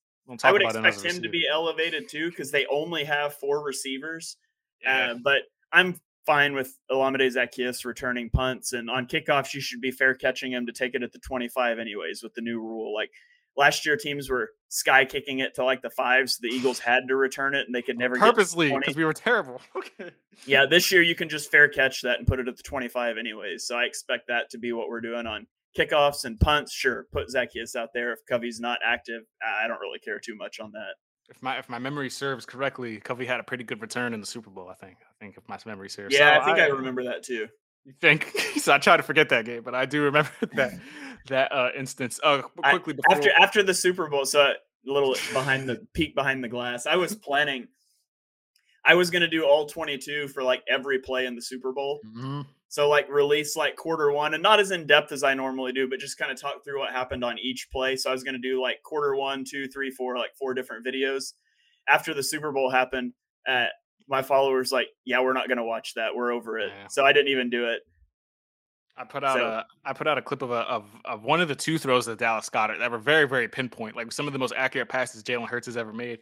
I would expect him, him to be elevated too because they only have four receivers. Yeah. Uh, but I'm fine with Olamide Zaccheaus returning punts, and on kickoffs you should be fair catching him to take it at the 25 anyways with the new rule. Like last year, teams were sky kicking it to like the fives. The Eagles had to return it, and they could never purposely because we were terrible. *laughs* okay. Yeah, this year you can just fair catch that and put it at the 25 anyways. So I expect that to be what we're doing on kickoffs and punts. Sure, put Zaccheaus out there if Covey's not active. I don't really care too much on that if my if my memory serves correctly, Covey had a pretty good return in the Super Bowl. I think. I think if my memory serves. Yeah, so I think I, I, remember that too. You think? *laughs* so I try to forget that game, but I do remember *laughs* that that uh, instance. Uh, quickly before... after after the Super Bowl, so a little behind the peek behind the glass. I was planning. I was going to do all 22 for like every play in the Super Bowl. Mm-hmm. So like release like quarter one and not as in depth as I normally do, but just kind of talk through what happened on each play. So I was going to do like quarter one, two, three, four, like four different videos. After the Super Bowl happened, uh, my followers like, yeah, we're not going to watch that. We're over it. Yeah. So I didn't even do it. I put out so, a I put out a clip of a of, of one of the two throws that Dallas Goedert that were very very pinpoint, like some of the most accurate passes Jalen Hurts has ever made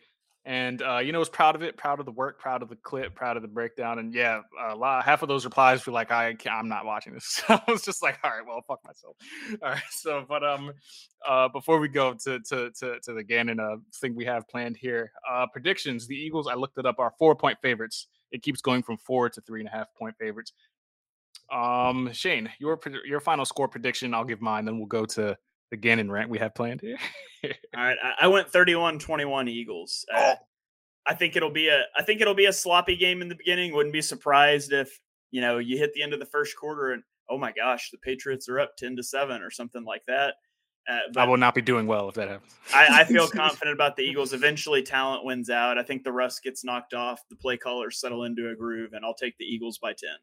and uh, you know was proud of it, proud of the work, proud of the clip, proud of the breakdown, and yeah, a lot. Half of those replies were like, "I I'm not watching this." *laughs* So I was just like, "All right, well, fuck myself." *laughs* All right, so but um, uh, before we go to to to, to the Gannon uh, thing we have planned here, uh, predictions: the Eagles. I looked it up. Are four point favorites. It keeps going from four to three and a half point favorites. Um, Shane, your your final score prediction. I'll give mine. Then we'll go to the Gannon rant we have planned here. *laughs* All right, I went 31-21 Eagles. Uh, oh. I think it'll be a I think it'll be a sloppy game in the beginning. Wouldn't be surprised if you know you hit the end of the first quarter and oh my gosh, the Patriots are up ten to seven or something like that. Uh, I will not be doing well if that happens. I, I, feel *laughs* confident about the Eagles. Eventually, talent wins out. I think the rust gets knocked off. The play callers settle into a groove, and I'll take the Eagles by ten.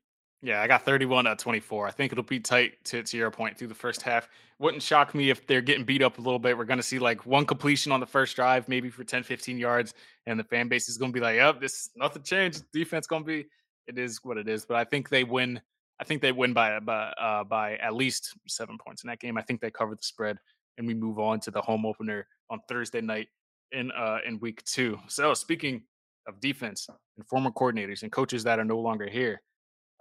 Yeah, I got 31 at 24. I think it'll be tight to, to your point through the first half. Wouldn't shock me if they're getting beat up a little bit. We're going to see like one completion on the first drive, maybe for 10, 15 yards. And the fan base is going to be like, yep, this nothing changed. Defense going to be, it is what it is. But I think they win. I think they win by, by, uh, by at least seven points in that game. I think they cover the spread and we move on to the home opener on Thursday night in, uh, in week two. So speaking of defense and former coordinators and coaches that are no longer here,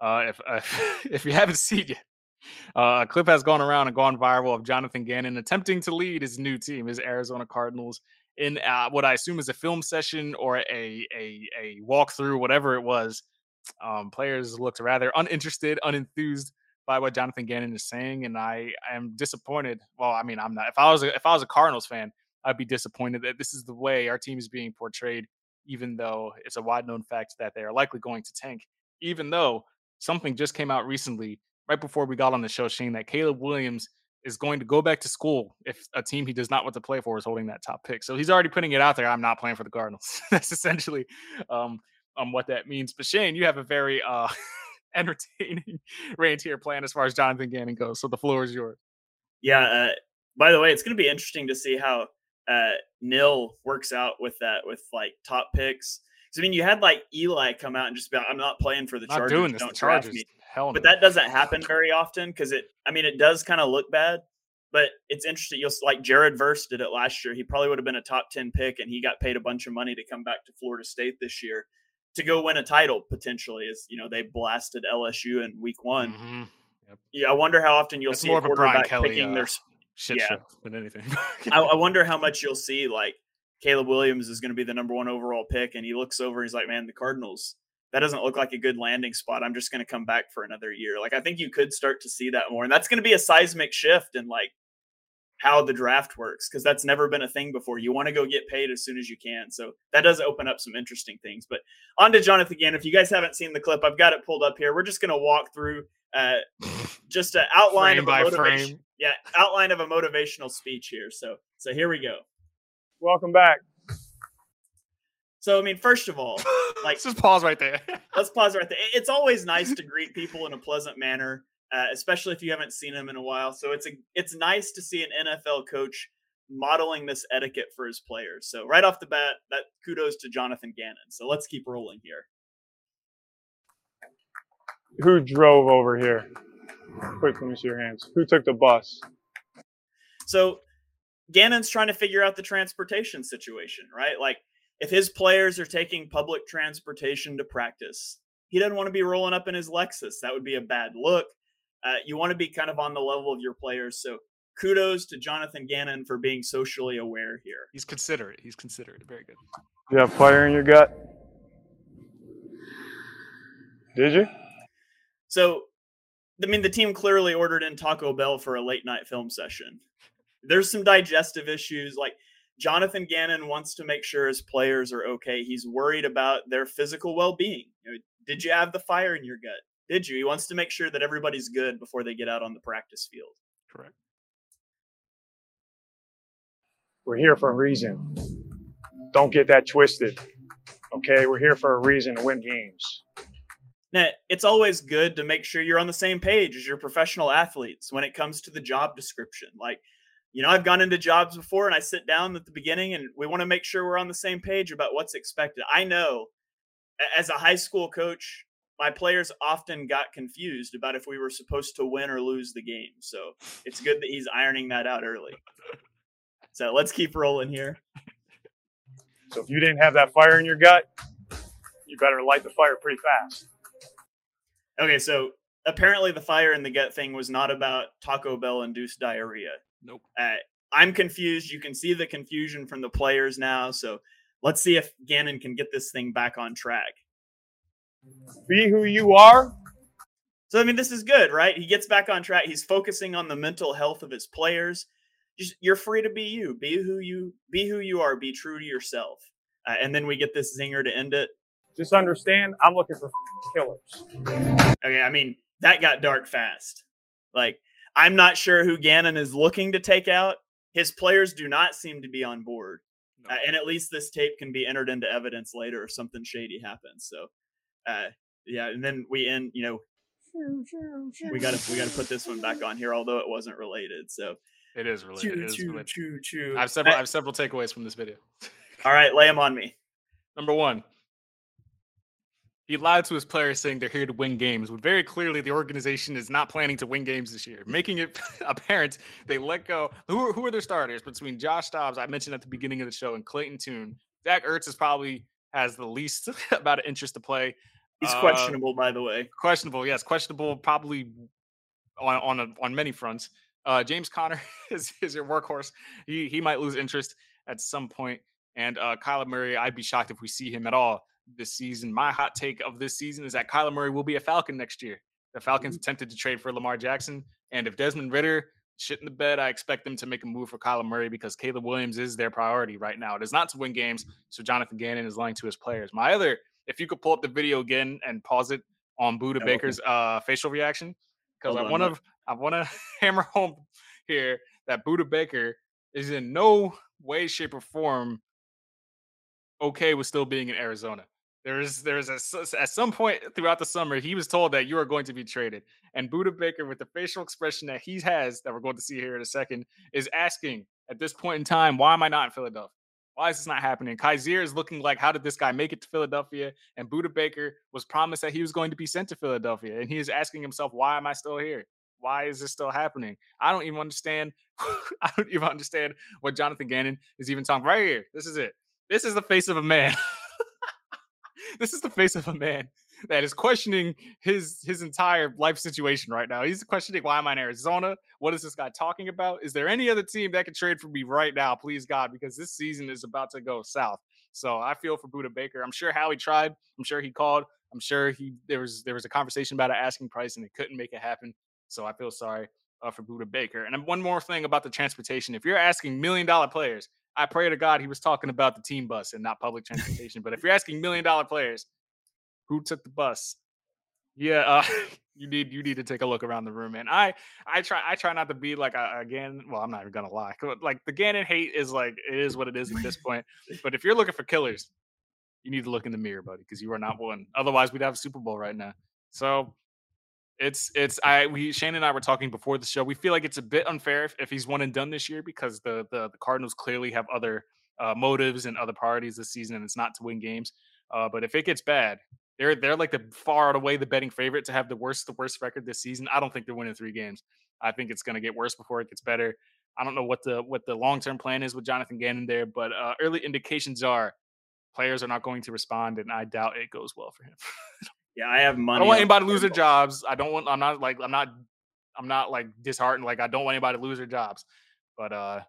uh, if uh, *laughs* if you haven't seen it, uh, a clip has gone around and gone viral of Jonathan Gannon attempting to lead his new team, his Arizona Cardinals, in uh, what I assume is a film session or a a a walkthrough, whatever it was. Um, players looked rather uninterested, unenthused by what Jonathan Gannon is saying, and I am disappointed. Well, I mean, I'm not. If I was a, if I was a Cardinals fan, I'd be disappointed that this is the way our team is being portrayed, even though it's a wide known fact that they are likely going to tank. Even though something just came out recently, right before we got on the show, Shane, that Caleb Williams is going to go back to school if a team he does not want to play for is holding that top pick. So he's already putting it out there. I'm not playing for the Cardinals. *laughs* That's essentially um, um, what that means. But Shane, you have a very uh, *laughs* entertaining *laughs* rant here plan as far as Jonathan Gannon goes. So the floor is yours. Yeah. Uh, by the way, it's going to be interesting to see how uh, Nil works out with that, with like top picks. I mean, you had like Eli come out and just be like, I'm not playing for the not Chargers. Doing this, don't the Chargers. Me. Hell no. But that doesn't happen very often because it, I mean, it does kind of look bad. But it's interesting. You'll like Jared Verse did it last year. He probably would have been a top 10 pick and he got paid a bunch of money to come back to Florida State this year to go win a title potentially as you know they blasted LSU in week one. Mm-hmm. Yep. Yeah, I wonder how often you'll see more a quarterback Kelly, picking uh, their shit yeah. than anything. *laughs* I, I, wonder how much you'll see like Caleb Williams is going to be the number one overall pick, and he looks over, he's like, "Man, the Cardinals." That doesn't look like a good landing spot. I'm just going to come back for another year. Like I think you could start to see that more, and that's going to be a seismic shift in like how the draft works because that's never been a thing before. You want to go get paid as soon as you can. So that does open up some interesting things. But on to Jonathan Gannon. If you guys haven't seen the clip, I've got it pulled up here. We're just going to walk through uh, just an *laughs* outline frame of a motivation. Frame. Yeah, outline of a motivational speech here. So so here we go. Welcome back. So I mean, first of all, *laughs* like let's just pause right there. *laughs* let's pause right there. It's always nice to greet people in a pleasant manner uh, especially if you haven't seen them in a while. So it's a it's nice to see an NFL coach modeling this etiquette for his players. So right off the bat, that kudos to Jonathan Gannon. So let's keep rolling here. Who drove over here? Quick, let me see your hands. Who took the bus? So Gannon's trying to figure out the transportation situation, right? Like if his players are taking public transportation to practice, he doesn't want to be rolling up in his Lexus. That would be a bad look uh, you want to be kind of on the level of your players. So kudos to Jonathan Gannon for being socially aware here. He's considerate. He's considerate. Very good. You have fire in your gut? Did you? So, I mean, the team clearly ordered in Taco Bell for a late night film session. There's some digestive issues. Like, Jonathan Gannon wants to make sure his players are okay. He's worried about their physical well being. You know, did you have the fire in your gut? did you? He wants to make sure that everybody's good before they get out on the practice field. Correct. We're here for a reason. Don't get that twisted. Okay, we're here for a reason to win games. Now, it's always good to make sure you're on the same page as your professional athletes when it comes to the job description. Like, you know, I've gone into jobs before and I sit down at the beginning and we want to make sure we're on the same page about what's expected. I know as a high school coach, my players often got confused about if we were supposed to win or lose the game. So it's good that he's ironing that out early. So let's keep rolling here. So if you didn't have that fire in your gut, you better light the fire pretty fast. Okay, so apparently the fire in the gut thing was not about Taco Bell induced diarrhea. Nope. Uh, I'm confused. You can see the confusion from the players now. So let's see if Gannon can get this thing back on track. Be who you are. So I mean, this is good, right? He gets back on track. He's focusing on the mental health of his players. Just you're free to be you. Be who you be who you are. Be true to yourself. Uh, and then we get this zinger to end it. Just understand, I'm looking for killers. Okay, I mean that got dark fast. Like I'm not sure who Gannon is looking to take out. His players do not seem to be on board. No. Uh, and at least this tape can be entered into evidence later if something shady happens. So uh, yeah, and then we end. You know, we got to we got to put this one back on here, although it wasn't related. So it is related. Choo, it is choo, related. Choo, choo. I have several. I, I have several takeaways from this video. All right, lay them on me. Number one, he lied to his players saying they're here to win games. When very clearly the organization is not planning to win games this year, making it *laughs* apparent they let go. Who are, who are their starters between Josh Dobbs, I mentioned at the beginning of the show, and Clayton Tune? Zach Ertz is probably has the least *laughs* amount of interest to play. He's uh, questionable, by the way. Questionable, yes, questionable. Probably on on a, on many fronts. Uh, James Conner *laughs* is, is your workhorse. He he might lose interest at some point. And uh, Kyler Murray, I'd be shocked if we see him at all this season. My hot take of this season is that Kyler Murray will be a Falcon next year. The Falcons mm-hmm. attempted to trade for Lamar Jackson, and if Desmond Ridder shit in the bed, I expect them to make a move for Kyler Murray because Caleb Williams is their priority right now. It is not to win games, so Jonathan Gannon is lying to his players. My other if you could pull up the video again and pause it on Budda yeah, Baker's uh, facial reaction, because I want to *laughs* I want to *laughs* hammer home here that Budda Baker is in no way, shape, or form okay with still being in Arizona. There is there is a, at some point throughout the summer he was told that you are going to be traded, and Budda Baker, with the facial expression that he has that we're going to see here in a second, is asking at this point in time, why am I not in Philadelphia? Why is this not happening? Kyzir is looking like, how did this guy make it to Philadelphia? And Budda Baker was promised that he was going to be sent to Philadelphia. And he is asking himself, why am I still here? why is this still happening? I don't even understand. *laughs* I don't even understand what Jonathan Gannon is even talking right here. This is it. This is the face of a man. *laughs* this is the face of a man that is questioning his his entire life situation right now. He's questioning why am I in Arizona? What is this guy talking about? Is there any other team that can trade for me right now, please God? Because this season is about to go south. So I feel for Budda Baker. I'm sure Howie tried. I'm sure he called. I'm sure he there was there was a conversation about an asking price and they couldn't make it happen. So I feel sorry uh, for Budda Baker. And one more thing about the transportation: if you're asking million dollar players, I pray to God he was talking about the team bus and not public transportation. but if you're asking million dollar players, who took the bus? Yeah, uh, *laughs* you need you need to take a look around the room, man. I I try I try not to be like a, again. Well, I'm not even gonna lie. Like the Gannon hate is like it is what it is at this point. But if you're looking for killers, you need to look in the mirror, buddy, because you are not one. Otherwise, we'd have a Super Bowl right now. So it's it's I we Shane and I were talking before the show. We feel like it's a bit unfair if, if he's one and done this year because the the, the Cardinals clearly have other uh, motives and other priorities this season, and it's not to win games. Uh, but if it gets bad, they're they're like the far and away the betting favorite to have the worst the worst record this season. I don't think they're winning three games. I think it's going to get worse before it gets better. I don't know what the what the long term plan is with Jonathan Gannon there, but uh, early indications are players are not going to respond, and I doubt it goes well for him. *laughs* yeah, I have money. I don't want anybody to lose their jobs. I don't want. I'm not like I'm not. I'm not like disheartened. Like I don't want anybody to lose their jobs. But uh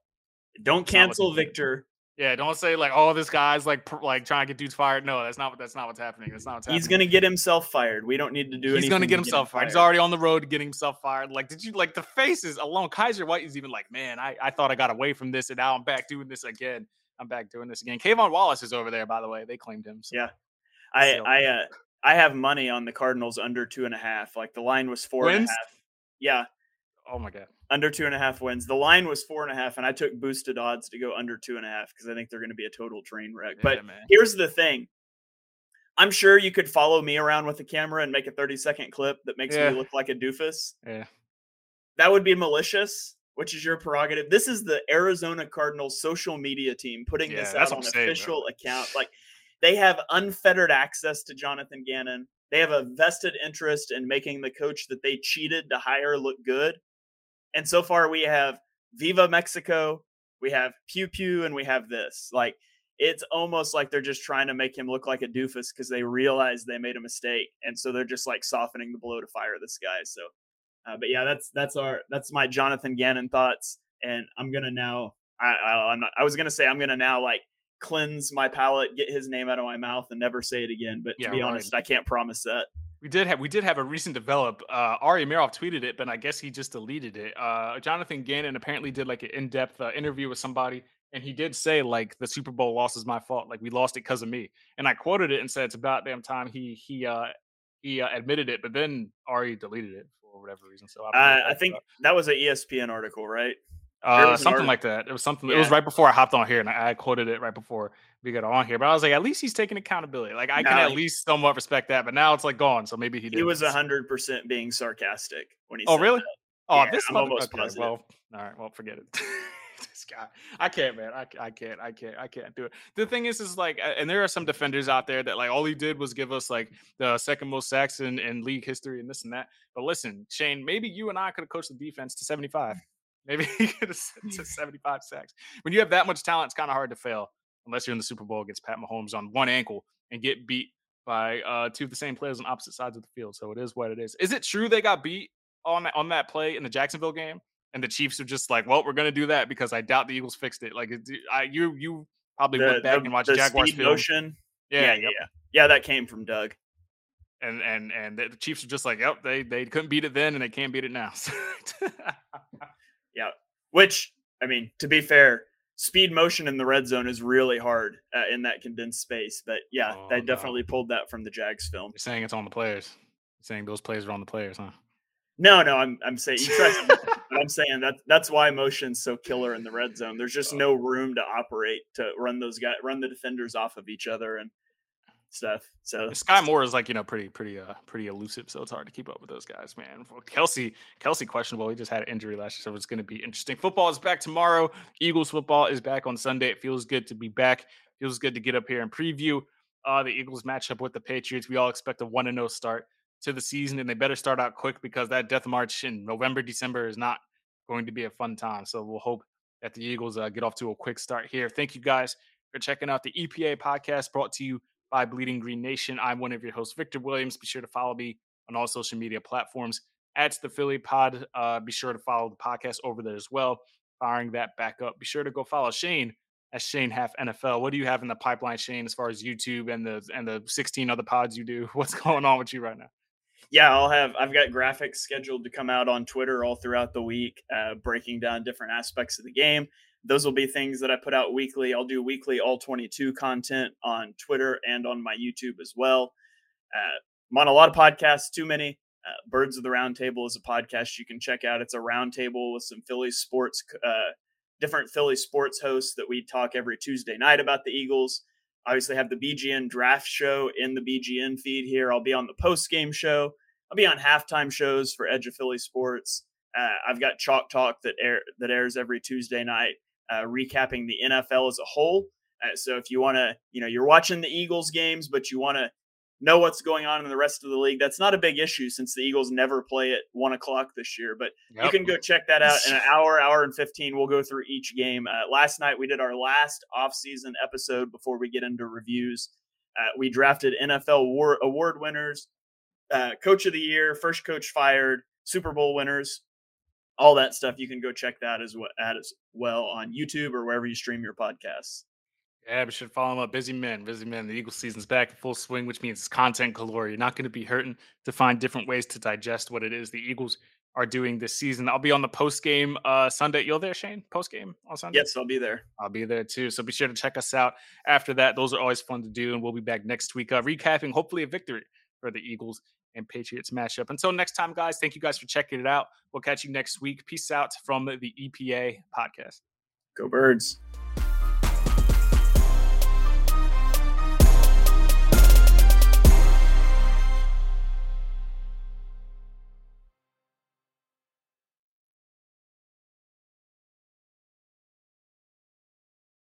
don't cancel Victor. Yeah, don't say like, "Oh, this guy's like pr- like trying to get dudes fired." No, that's not that's not what's happening. That's not what's happening. He's gonna get himself fired. We don't need to do. He's gonna get himself fired. fired. He's already on the road to getting himself fired. Like, did you like the faces alone? Kyzir White is even like, "Man, I I thought I got away from this, and now I'm back doing this again. I'm back doing this again." K'Von Wallace is over there, by the way. They claimed him. So. Yeah, I I uh, I have money on the Cardinals under two and a half. Like the line was four Wins? and a half. Yeah. Oh my god under two and a half wins. The line was four and a half, and I took boosted odds to go under two and a half because I think they're going to be a total train wreck. Yeah, but man. here's the thing. I'm sure you could follow me around with a camera and make a 30 second clip that makes yeah. me look like a doofus. Yeah. That would be malicious, which is your prerogative. This is the Arizona Cardinals social media team putting yeah, this out on an official account. Like they have unfettered access to Jonathan Gannon. They have a vested interest in making the coach that they cheated to hire look good. And so far we have Viva Mexico, we have Pew Pew, and we have this. Like it's almost like they're just trying to make him look like a doofus because they realize they made a mistake, and so they're just like softening the blow to fire this guy. So, uh, but yeah, that's that's our that's my Jonathan Gannon thoughts, and I'm gonna now. I, I I'm not. I was gonna say I'm gonna now like cleanse my palate, get his name out of my mouth, and never say it again. But to be right. honest, I can't promise that. We did have we did have a recent develop. Uh, Ari Meirov tweeted it, but I guess he just deleted it. Uh, Jonathan Gannon apparently did like an in depth uh, interview with somebody, and he did say like the Super Bowl loss is my fault. Like we lost it because of me, and I quoted it and said it's about damn time he he uh he uh, admitted it, but then Ari deleted it for whatever reason. So I, I think about. that was an ESPN article, right? Uh, something like that. It was something. Yeah. It was right before I hopped on here, and I, I, quoted it right before we got on here. But I was like, at least he's taking accountability. Like I no, can at he, least somewhat respect that. But now it's like gone. So maybe he did. He was hundred percent being sarcastic when he. Oh really? That. Oh, yeah, this I'm almost okay, positive. Well, all right. Well, forget it. *laughs* this guy, I can't, man. I, I can't. I can't. I can't do it. The thing is, is like, and there are some defenders out there that like all he did was give us like the second most sacks in, in league history and this and that. But listen, Shane, maybe you and I could have coached the defense to seventy five. Maybe he could have *laughs* to 75 sacks. When you have that much talent, it's kind of hard to fail unless you're in the Super Bowl against Pat Mahomes on one ankle and get beat by uh, two of the same players on opposite sides of the field. So it is what it is. Is it true they got beat on that, on that play in the Jacksonville game? And the Chiefs are just like, well, we're going to do that because I doubt the Eagles fixed it. Like, I, you you probably the, went back the, and watched Jaguars speed motion. Yeah, yeah, yep. yeah, yeah. That came from Doug. And and and the Chiefs are just like, yep, they they couldn't beat it then, and they can't beat it now. *laughs* Yeah. Which, I mean, to be fair, speed motion in the red zone is really hard uh, in that condensed space. But yeah, oh, they definitely pulled that from the Jags film. You're saying it's on the players. You're saying those players are on the players, huh? No, no, I'm I'm saying you trust me, *laughs* I'm saying that that's why motion's so killer in the red zone. There's just oh. no room to operate to run those guys, run the defenders off of each other, and stuff. So Skyy Moore is like you know pretty pretty uh pretty elusive, so it's hard to keep up with those guys, man. Kelsey Kelce questionable. He just had an injury last year, so it's going to be interesting. Football is back tomorrow. Eagles football is back on Sunday. It feels good to be back. Feels good to get up here and preview uh the Eagles matchup with the Patriots. We all expect a one and zero oh start to the season, and they better start out quick because that death march in November, December is not going to be a fun time. So we'll hope that the Eagles uh, get off to a quick start here. Thank you guys for checking out the EPA podcast brought to you by Bleeding Green Nation. I'm one of your hosts, Victor Williams. Be sure to follow me on all social media platforms at the Philly Pod. Uh, be sure to follow the podcast over there as well. Firing that back up. Be sure to go follow Shane at Shane Haff NFL. What do you have in the pipeline, Shane, as far as YouTube and the and the 16 other pods you do? *laughs* What's going on with you right now? yeah, I'll have I've got graphics scheduled to come out on Twitter all throughout the week, uh, breaking down different aspects of the game. Those will be things that I put out weekly. I'll do weekly all 22 content on Twitter and on my YouTube as well. Uh, I'm on a lot of podcasts, too many. Uh, Birds of the Roundtable is a podcast you can check out. It's a roundtable with some Philly sports, uh, different Philly sports hosts that we talk every Tuesday night about the Eagles obviously have the BGN draft show in the BGN feed here. I'll be on the post game show. I'll be on halftime shows for Edge of Philly Sports. Uh, I've got Chalk Talk that air that airs every Tuesday night, uh, recapping the NFL as a whole. Uh, so if you want to, you know, you're watching the Eagles games, but you want to know what's going on in the rest of the league, that's not a big issue since the Eagles never play at one o'clock this year. But yep. you can go check that out in an *laughs* hour, hour and fifteen. We'll go through each game. Uh, last night we did our last off-season episode before we get into reviews. Uh, we drafted NFL award, award winners uh, coach of the year, first coach fired, Super Bowl winners, all that stuff. You can go check that as well, as well on YouTube or wherever you stream your podcasts. Yeah, we should follow them up. Busy men, busy men. The Eagles season's back in full swing, which means it's content galore. You're not going to be hurting to find different ways to digest what it is the Eagles are doing this season. I'll be on the post game uh, Sunday. You're there, Shane? Post game on Sunday? Yes, I'll be there. I'll be there too. So be sure to check us out after that. Those are always fun to do, and we'll be back next week uh, recapping hopefully a victory for the Eagles and Patriots matchup. Until next time, guys, thank you guys for checking it out. We'll catch you next week. Peace out from the EPA podcast. Go Birds.